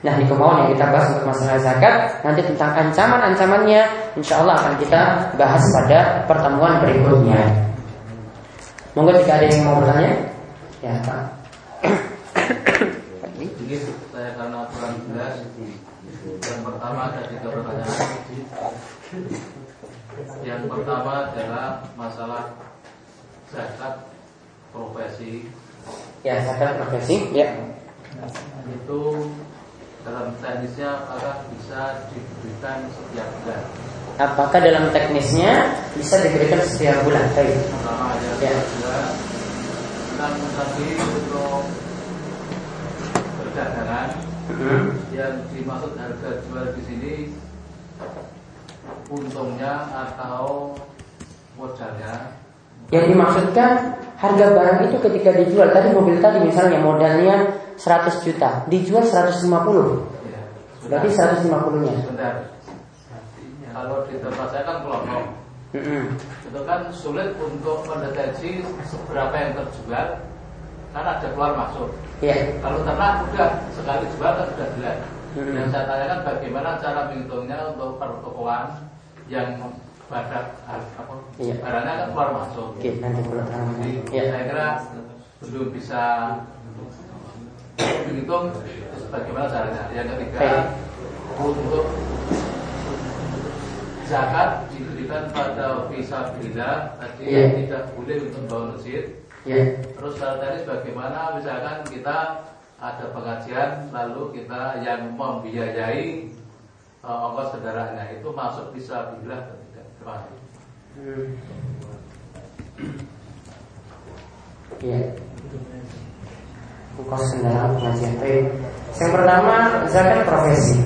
Nah di kemauan yang kita bahas untuk masalah zakat. Nanti tentang ancaman-ancamannya insya Allah akan kita bahas pada pertemuan berikutnya. Monggo jika ada yang mau bertanya. Ya pak. Saya karena kurang jelas yang pertama ada tiga pertanyaan. Yang pertama adalah masalah zakat profesi ya zakat profesi ya. Itu dalam teknisnya apakah bisa diberikan setiap bulan? Apakah dalam teknisnya bisa diberikan setiap bulan? Baik. Pertama ada ya. kan tadi untuk perdagangan. Hmm. yang dimaksud harga jual di sini untungnya atau modalnya? Yang dimaksudkan harga barang itu ketika dijual tadi mobil tadi misalnya modalnya 100 juta, dijual 150. Ya, Berarti 150 nya. Kalau di tempat saya kan kelompok. Mm -hmm. Itu kan sulit untuk mendeteksi seberapa yang terjual karena ada keluar masuk. Yeah. Kalau ternak udah sekali jual kan sudah jelas. Mm -hmm. Yang saya tanyakan bagaimana cara menghitungnya untuk pertokoan yang badak apa iya. barangnya kan keluar masuk. Oke, nanti kalau Jadi ya. saya kira belum bisa menghitung bagaimana caranya. Yang ketiga Baik. untuk zakat diberikan pada visa bila tadi yeah. tidak boleh untuk bangun masjid. Yeah. Terus tadi bagaimana misalkan kita ada pengajian lalu kita yang membiayai uh, ongkos kendaraannya itu masuk bisa bila Iya. Ongkos kendaraan pengajian. Yang pertama zakat profesi.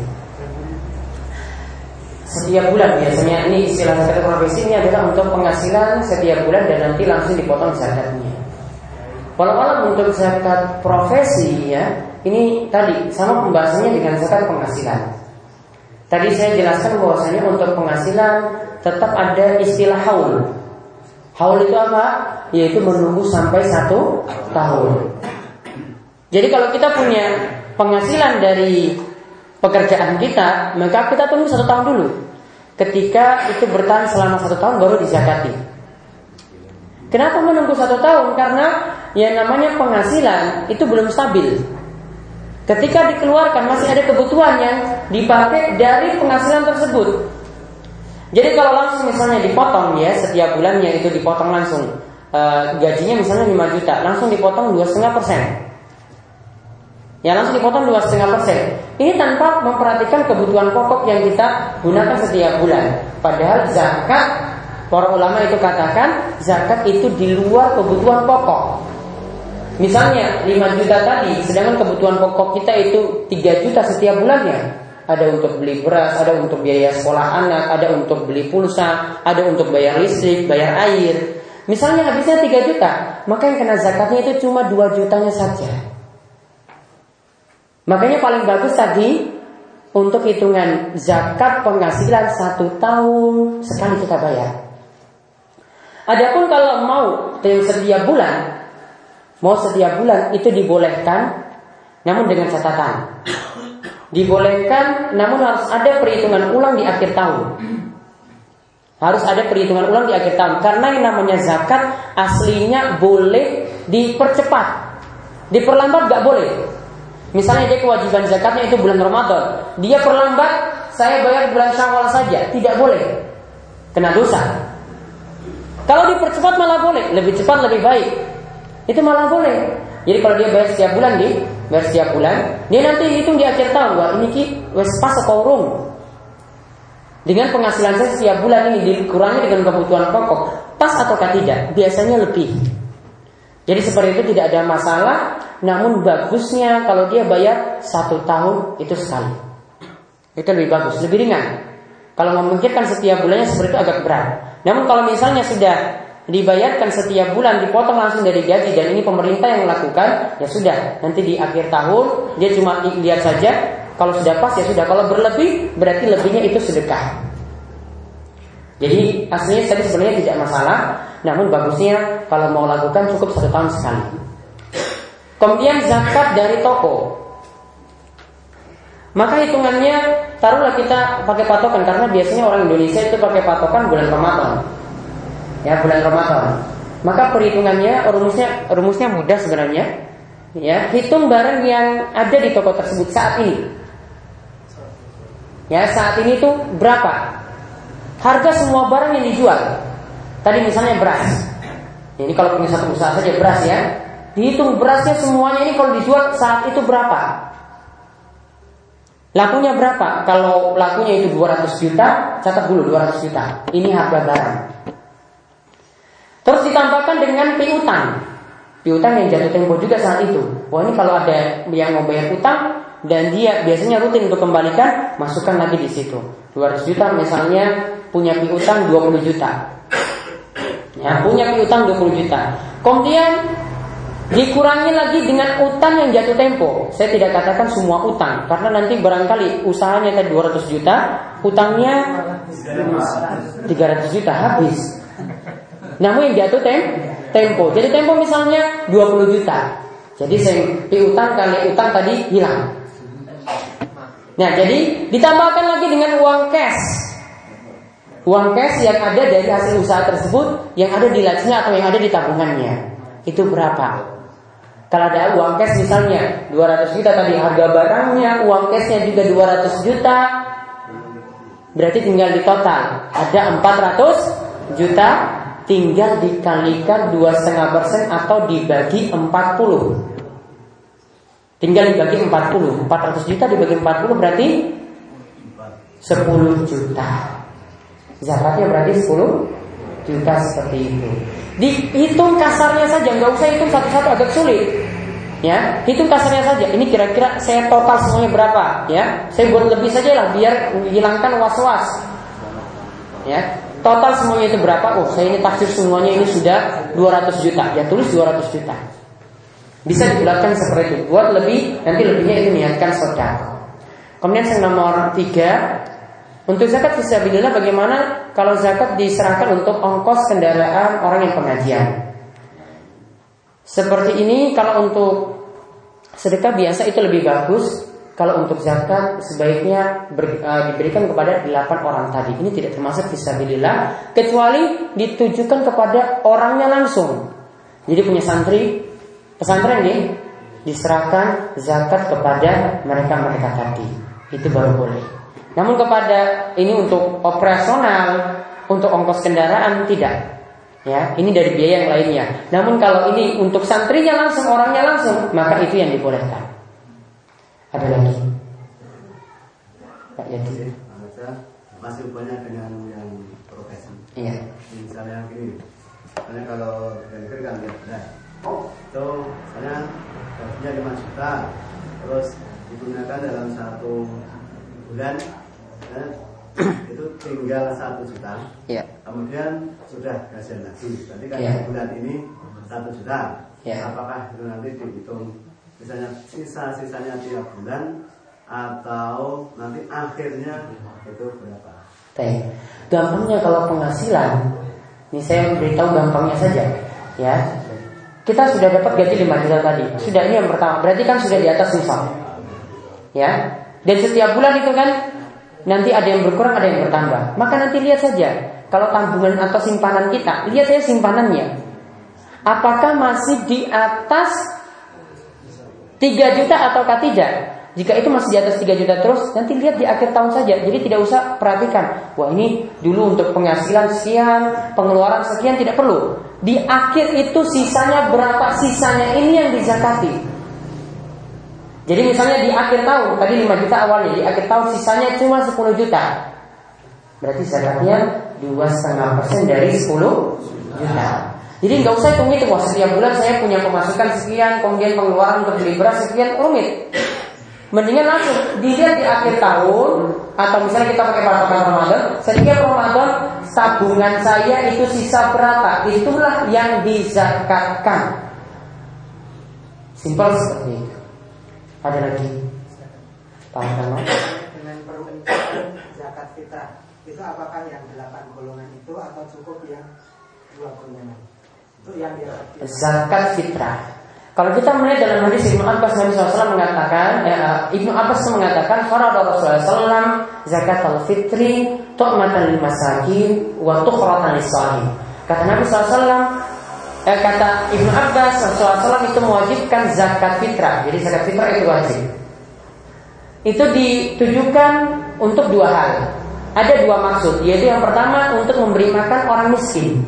Setiap bulan biasanya ini istilah zakat profesi ini adalah untuk penghasilan setiap bulan dan nanti langsung dipotong zakatnya. Walau untuk zakat profesi ya, ini tadi sama pembahasannya dengan zakat penghasilan. Tadi saya jelaskan bahwasanya untuk penghasilan tetap ada istilah haul. Haul itu apa? Yaitu menunggu sampai satu tahun. Jadi kalau kita punya penghasilan dari pekerjaan kita, maka kita tunggu satu tahun dulu. Ketika itu bertahan selama satu tahun baru dizakati. Kenapa menunggu satu tahun? Karena yang namanya penghasilan itu belum stabil. Ketika dikeluarkan masih ada kebutuhan yang dipakai dari penghasilan tersebut. Jadi kalau langsung misalnya dipotong ya setiap bulannya itu dipotong langsung e, gajinya misalnya 5 juta langsung dipotong dua setengah persen Ya langsung dipotong dua setengah persen. Ini tanpa memperhatikan kebutuhan pokok yang kita gunakan setiap bulan. Padahal zakat para ulama itu katakan zakat itu di luar kebutuhan pokok. Misalnya 5 juta tadi, sedangkan kebutuhan pokok kita itu 3 juta setiap bulannya. Ada untuk beli beras, ada untuk biaya sekolah anak, ada untuk beli pulsa, ada untuk bayar listrik, bayar air. Misalnya habisnya 3 juta, maka yang kena zakatnya itu cuma 2 jutanya saja. Makanya paling bagus tadi untuk hitungan zakat penghasilan satu tahun sekali kita bayar. Adapun kalau mau setiap bulan, mau setiap bulan itu dibolehkan, namun dengan catatan. Dibolehkan, namun harus ada perhitungan ulang di akhir tahun. Harus ada perhitungan ulang di akhir tahun karena yang namanya zakat aslinya boleh dipercepat. Diperlambat gak boleh. Misalnya dia kewajiban zakatnya itu bulan Ramadan, dia perlambat, saya bayar bulan Syawal saja, tidak boleh. Kena dosa. Kalau dipercepat malah boleh, lebih cepat lebih baik. Itu malah boleh. Jadi kalau dia bayar setiap bulan di bayar setiap bulan, dia nanti hitung di akhir tahun, wah ini ki wes pas atau urung. Dengan penghasilan saya setiap bulan ini dikurangi dengan kebutuhan pokok, pas ataukah tidak? Biasanya lebih. Jadi seperti itu tidak ada masalah Namun bagusnya kalau dia bayar Satu tahun itu sekali Itu lebih bagus, lebih ringan Kalau memungkinkan setiap bulannya seperti itu agak berat Namun kalau misalnya sudah Dibayarkan setiap bulan Dipotong langsung dari gaji Dan ini pemerintah yang melakukan Ya sudah, nanti di akhir tahun Dia cuma lihat saja Kalau sudah pas ya sudah Kalau berlebih berarti lebihnya itu sedekah jadi aslinya tadi sebenarnya tidak masalah, namun bagusnya kalau mau lakukan cukup satu tahun sekali. Kemudian zakat dari toko. Maka hitungannya taruhlah kita pakai patokan karena biasanya orang Indonesia itu pakai patokan bulan Ramadan. Ya, bulan Ramadan. Maka perhitungannya rumusnya rumusnya mudah sebenarnya. Ya, hitung barang yang ada di toko tersebut saat ini. Ya, saat ini tuh berapa? harga semua barang yang dijual. Tadi misalnya beras. Ini kalau punya satu usaha saja beras ya. Dihitung berasnya semuanya ini kalau dijual saat itu berapa? Lakunya berapa? Kalau lakunya itu 200 juta, catat dulu 200 juta. Ini harga barang. Terus ditambahkan dengan piutang. Piutang yang jatuh tempo juga saat itu. Wah ini kalau ada yang mau bayar utang dan dia biasanya rutin untuk kembalikan, masukkan lagi di situ. 200 juta misalnya punya piutang 20 juta. Ya, punya piutang 20 juta. Kemudian dikurangi lagi dengan utang yang jatuh tempo. Saya tidak katakan semua utang karena nanti barangkali usahanya tadi 200 juta, utangnya 300 juta habis. Namun yang jatuh tem tempo. Jadi tempo misalnya 20 juta. Jadi saya piutang kali utang tadi hilang. Nah, jadi ditambahkan lagi dengan uang cash Uang cash yang ada dari hasil usaha tersebut Yang ada di lajnya atau yang ada di tabungannya Itu berapa? Kalau ada uang cash misalnya 200 juta tadi harga barangnya Uang cashnya juga 200 juta Berarti tinggal di total Ada 400 juta Tinggal dikalikan 2,5% atau dibagi 40 Tinggal dibagi 40 400 juta dibagi 40 berarti 10 juta Zakatnya berarti 10 juta seperti itu. Dihitung kasarnya saja, nggak usah hitung satu-satu agak sulit. Ya, hitung kasarnya saja. Ini kira-kira saya total semuanya berapa? Ya, saya buat lebih saja lah biar hilangkan was-was. Ya, total semuanya itu berapa? Oh, saya ini taksir semuanya ini sudah 200 juta. Ya, tulis 200 juta. Bisa dibulatkan seperti itu. Buat lebih, nanti lebihnya itu niatkan saudara. Kemudian yang nomor tiga untuk zakat fisabilillah bagaimana kalau zakat diserahkan untuk ongkos kendaraan orang yang pengajian? Seperti ini kalau untuk sedekah biasa itu lebih bagus. Kalau untuk zakat sebaiknya ber, uh, diberikan kepada 8 orang tadi. Ini tidak termasuk fisabilillah kecuali ditujukan kepada orangnya langsung. Jadi punya santri pesantren nih diserahkan zakat kepada mereka-mereka tadi. Itu baru boleh. Namun kepada ini untuk operasional, untuk ongkos kendaraan tidak. Ya, ini dari biaya yang lainnya. Namun kalau ini untuk santrinya langsung, orangnya langsung, maka itu yang dibolehkan. Ada lagi? Pak Yadi. Masih banyak dengan yang profesi. Iya. Misalnya gini, misalnya kalau yang kan lihat berat. Itu misalnya gajinya 5 juta, terus digunakan dalam satu bulan ya, itu tinggal satu juta ya. kemudian sudah gajian lagi berarti kan ya. bulan ini satu juta ya. apakah itu nanti dihitung misalnya sisa-sisanya tiap bulan atau nanti akhirnya itu berapa Teh. Gampangnya kalau penghasilan, ini saya beritahu gampangnya saja, ya. Kita sudah dapat gaji 5 juta tadi. Sudah ini yang pertama. Berarti kan sudah di atas nisab. Ya. Dan setiap bulan itu kan Nanti ada yang berkurang, ada yang bertambah. Maka nanti lihat saja, kalau tabungan atau simpanan kita, lihat saja simpanannya. Apakah masih di atas 3 juta atau tidak? Jika itu masih di atas 3 juta terus, nanti lihat di akhir tahun saja. Jadi tidak usah perhatikan, wah ini dulu untuk penghasilan sekian, pengeluaran sekian tidak perlu. Di akhir itu sisanya berapa sisanya ini yang dizakati. Jadi misalnya di akhir tahun tadi 5 juta awalnya, di akhir tahun sisanya cuma 10 juta. Berarti zakatnya dua setengah persen dari 10 juta. Jadi nggak usah hitung itu, wah setiap bulan saya punya pemasukan sekian, kemudian pengeluaran untuk beli beras sekian, rumit. Mendingan langsung dilihat di akhir tahun atau misalnya kita pakai patokan Ramadan, setiap Ramadan tabungan saya itu sisa berapa? Itulah yang dizakatkan. Simpel seperti itu. Ada lagi? Pak Kamal? Dengan permintaan zakat fitrah itu apakah yang delapan golongan itu atau cukup yang dua golongan? Zakat fitrah. Kalau kita melihat dalam hadis Ibnu Abbas Nabi SAW mengatakan, eh, Ibnu Abbas mengatakan, Farada Rasulullah SAW zakat al fitri tu'matan lil masakin wa tukhratan lis Kata Nabi SAW, eh, kata Ibnu Abbas Rasulullah itu mewajibkan zakat fitrah. Jadi zakat fitrah itu wajib. Itu ditujukan untuk dua hal. Ada dua maksud, yaitu yang pertama untuk memberi makan orang miskin.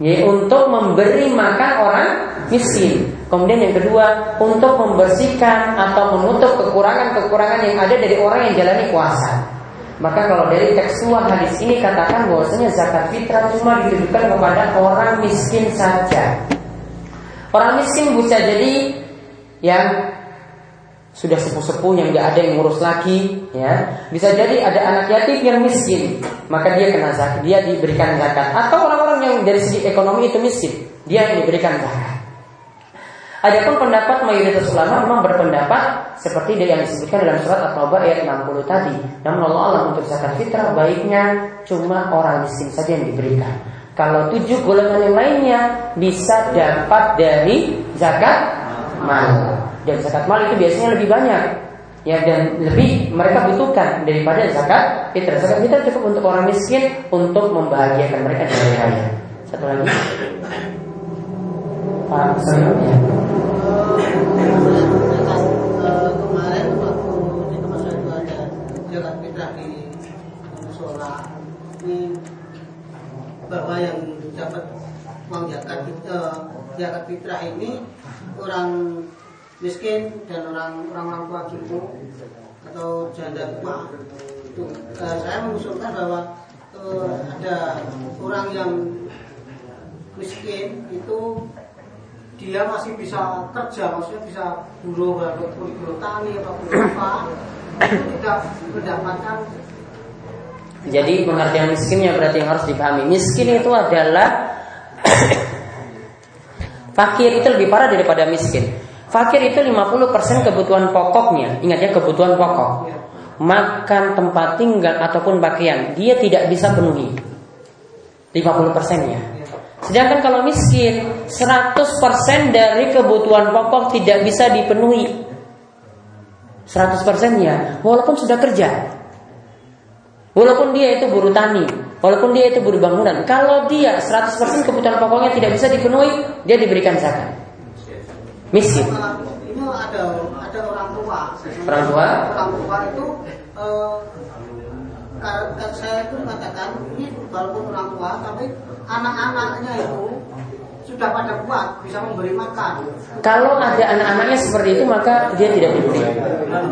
Yaitu untuk memberi makan orang miskin. Kemudian yang kedua untuk membersihkan atau menutup kekurangan-kekurangan yang ada dari orang yang jalani puasa. Maka kalau dari tekstual hadis ini katakan bahwasanya zakat fitrah cuma ditujukan kepada orang miskin saja. Orang miskin bisa jadi yang sudah sepuh-sepuh yang nggak ada yang ngurus lagi, ya. Bisa jadi ada anak yatim yang miskin, maka dia kena zakat, dia diberikan zakat. Atau orang-orang yang dari segi ekonomi itu miskin, dia yang diberikan zakat. Adapun pendapat mayoritas ulama memang berpendapat seperti yang disebutkan dalam surat At-Taubah ayat 60 tadi. Namun Allah Allah untuk zakat fitrah baiknya cuma orang miskin saja yang diberikan. Kalau tujuh golongan yang lainnya bisa dapat dari zakat mal. Dan zakat mal itu biasanya lebih banyak. Ya dan lebih mereka butuhkan daripada zakat fitrah. Zakat fitrah cukup untuk orang miskin untuk membahagiakan mereka di hari raya. Satu lagi. Pak ya. kemarin waktu di tempat itu ada zakat fitrah di ini bahwa yang dapat uang zakat eh, zakat fitrah ini orang miskin dan orang orang tua gitu atau janda tua itu eh, saya mengusulkan bahwa eh, ada orang yang miskin itu dia masih bisa kerja, maksudnya bisa buruh ataupun buruh tani ataupun apa, tidak mendapatkan Jadi pengertian miskinnya berarti yang harus dipahami. Miskin itu adalah fakir itu lebih parah daripada miskin. Fakir itu 50% kebutuhan pokoknya. Ingat ya kebutuhan pokok. Makan, tempat tinggal ataupun pakaian, dia tidak bisa penuhi. 50%-nya. Sedangkan kalau miskin 100% dari kebutuhan pokok tidak bisa dipenuhi 100%-nya Walaupun sudah kerja Walaupun dia itu buruh tani Walaupun dia itu buruh bangunan Kalau dia 100% kebutuhan pokoknya tidak bisa dipenuhi Dia diberikan zakat Miskin ini ada ada orang tua. Orang tua? Orang tua itu eh, karena saya itu mengatakan ini walaupun orang tua tapi anak-anaknya itu sudah pada kuat bisa memberi makan. Kalau ada anak-anaknya seperti itu Maka dia tidak diberi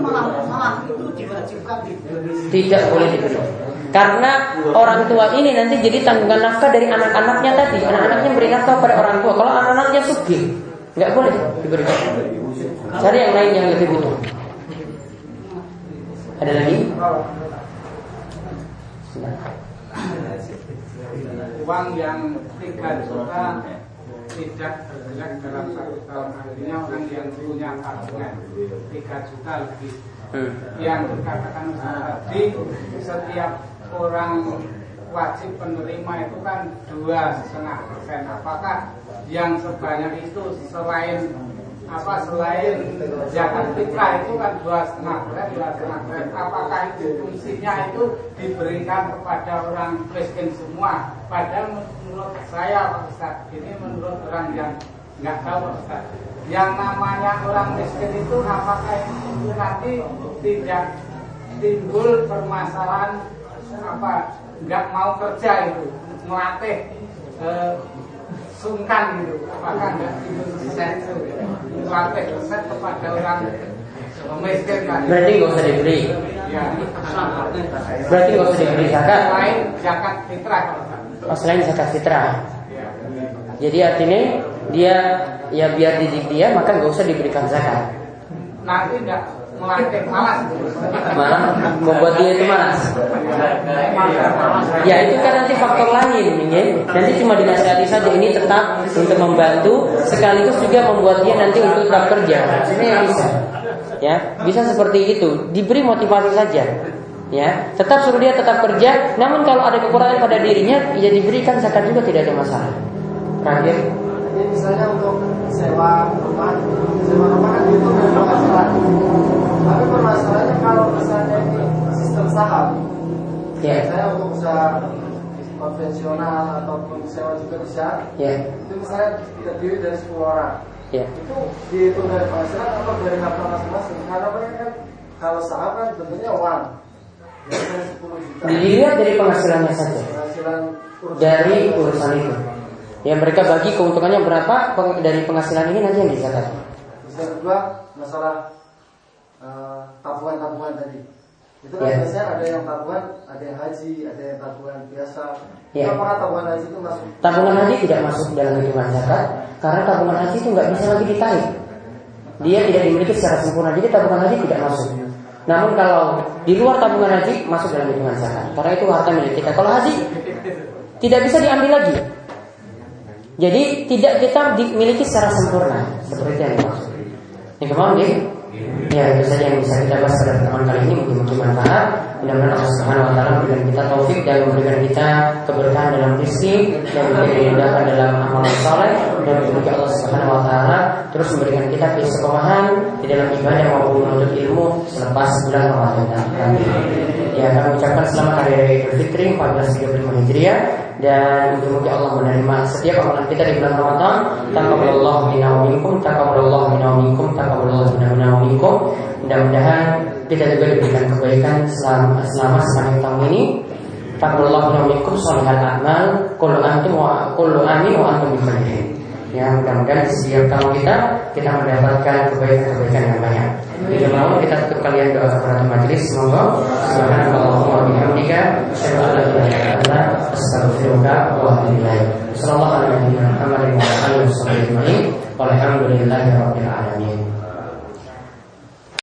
malah malah itu diwajibkan diberi. Tidak boleh diberi Karena orang tua ini nanti jadi tanggungan nafkah dari anak-anaknya tadi Anak-anaknya beri nafkah pada orang tua Kalau anak-anaknya sugih nggak boleh diberikan Cari yang lain yang lebih butuh. Ada lagi? uang yang 3 juta tidak bergerak dalam satu tahun. Artinya orang yang punya tabungan 3 juta lebih. Hmm. yang dikatakan tadi setiap orang wajib penerima itu kan dua setengah persen. Apakah yang sebanyak itu selain apa selain zakat fitrah itu kan dua setengah persen dua setengah persen apakah itu fungsinya itu diberikan kepada orang miskin semua? Padahal menurut saya Pak Ustaz ini menurut orang yang nggak tahu Pak Ustaz. Yang namanya orang miskin itu apakah itu nanti tidak timbul permasalahan apa nggak mau kerja itu melatih eh, sungkan gitu. Apakah timbul resep melatih resep kepada orang miskin kan Berarti nggak usah diberi. Ya Berarti nggak usah diberi zakat. Selain zakat fitrah Ustaz. oh, Selain zakat fitrah. Ya. Jadi artinya dia ya biar didik dia maka nggak usah diberikan zakat. Nanti nggak melatih malas membuat dia itu malas Ya itu kan nanti faktor lain ya. Nanti cuma dinasihati saja ini tetap untuk membantu Sekaligus juga membuat dia nanti untuk tetap kerja. Ini yang bisa Ya, bisa seperti itu. Diberi motivasi saja. Ya, tetap suruh dia tetap kerja Namun kalau ada kekurangan pada dirinya Ya diberikan zakat juga tidak ada masalah. Terakhir misalnya untuk sewa rumah, sewa rumah kan itu memang masalah. Tapi permasalahannya kalau misalnya ini sistem saham, Ya, saya untuk usaha konvensional ataupun sewa juga bisa. ya, Itu misalnya terdiri dari 10 orang. ya Itu dihitung dari penghasilan atau dari nafkah masing-masing? Karena mereka kan kalau saham kan tentunya uang. Biasanya 10 juta. Dilihat dari penghasilannya saja Penghasilan urusan Dari urusan itu Ya mereka bagi keuntungannya berapa peng- Dari penghasilan ini nanti yang dizakat Terus yang kedua masalah eh, tabungan-tabungan tadi. Itu kan Ya. biasanya ada yang tabungan, ada yang haji, ada yang tabungan biasa. Ya. Itu apakah tabungan haji itu masuk? Tabungan haji tidak masuk dalam hitungan zakat Karena tabungan haji itu nggak bisa lagi ditarik Dia tidak dimiliki secara sempurna Jadi tabungan haji tidak masuk Namun kalau di luar tabungan haji Masuk dalam hitungan zakat Karena itu harta milik kita Kalau haji tidak bisa diambil lagi Jadi tidak kita dimiliki secara sempurna. Seperti itu yang dimaksud. Yang ke mana nih? Ya itu saja yang bisa kita bahas pada pertemuan kali ini. Mungkin mungkin manfaat. Mudah-mudahan Allah Subhanahu Wa Taala memberikan kita taufik dan memberikan kita keberkahan dalam rezeki dan memberikan kemudahan dalam amalan soleh dan semoga Allah Subhanahu Wa Taala terus memberikan kita keistiqomahan di dalam ibadah maupun menuntut ilmu selepas bulan Ramadan. Ya, kami ucapkan selamat hari raya Idul Fitri 1435 Hijriah dan semoga Allah menerima setiap amalan kita di bulan Ramadan. Taqabbalallahu minna wa minkum, taqabbalallahu minna wa minkum, taqabbalallahu minna wa minkum. Mudah-mudahan kita juga diberikan kebaikan selama, selama sepanjang tahun ini. Taqabbalallahu minna wa minkum salihal amal, kullu antum wa kullu amin wa antum bi Ya mudah-mudahan di setiap tahun kita kita mendapatkan kebaikan-kebaikan yang banyak. Bila mau kita tutup kalian doa kepada majelis semoga subhanallah wa bihamdika asyhadu an la ilaha illa anta astaghfiruka wa atubu ilaik. Sallallahu alaihi wa sallam Walhamdulillahi rabbil alamin.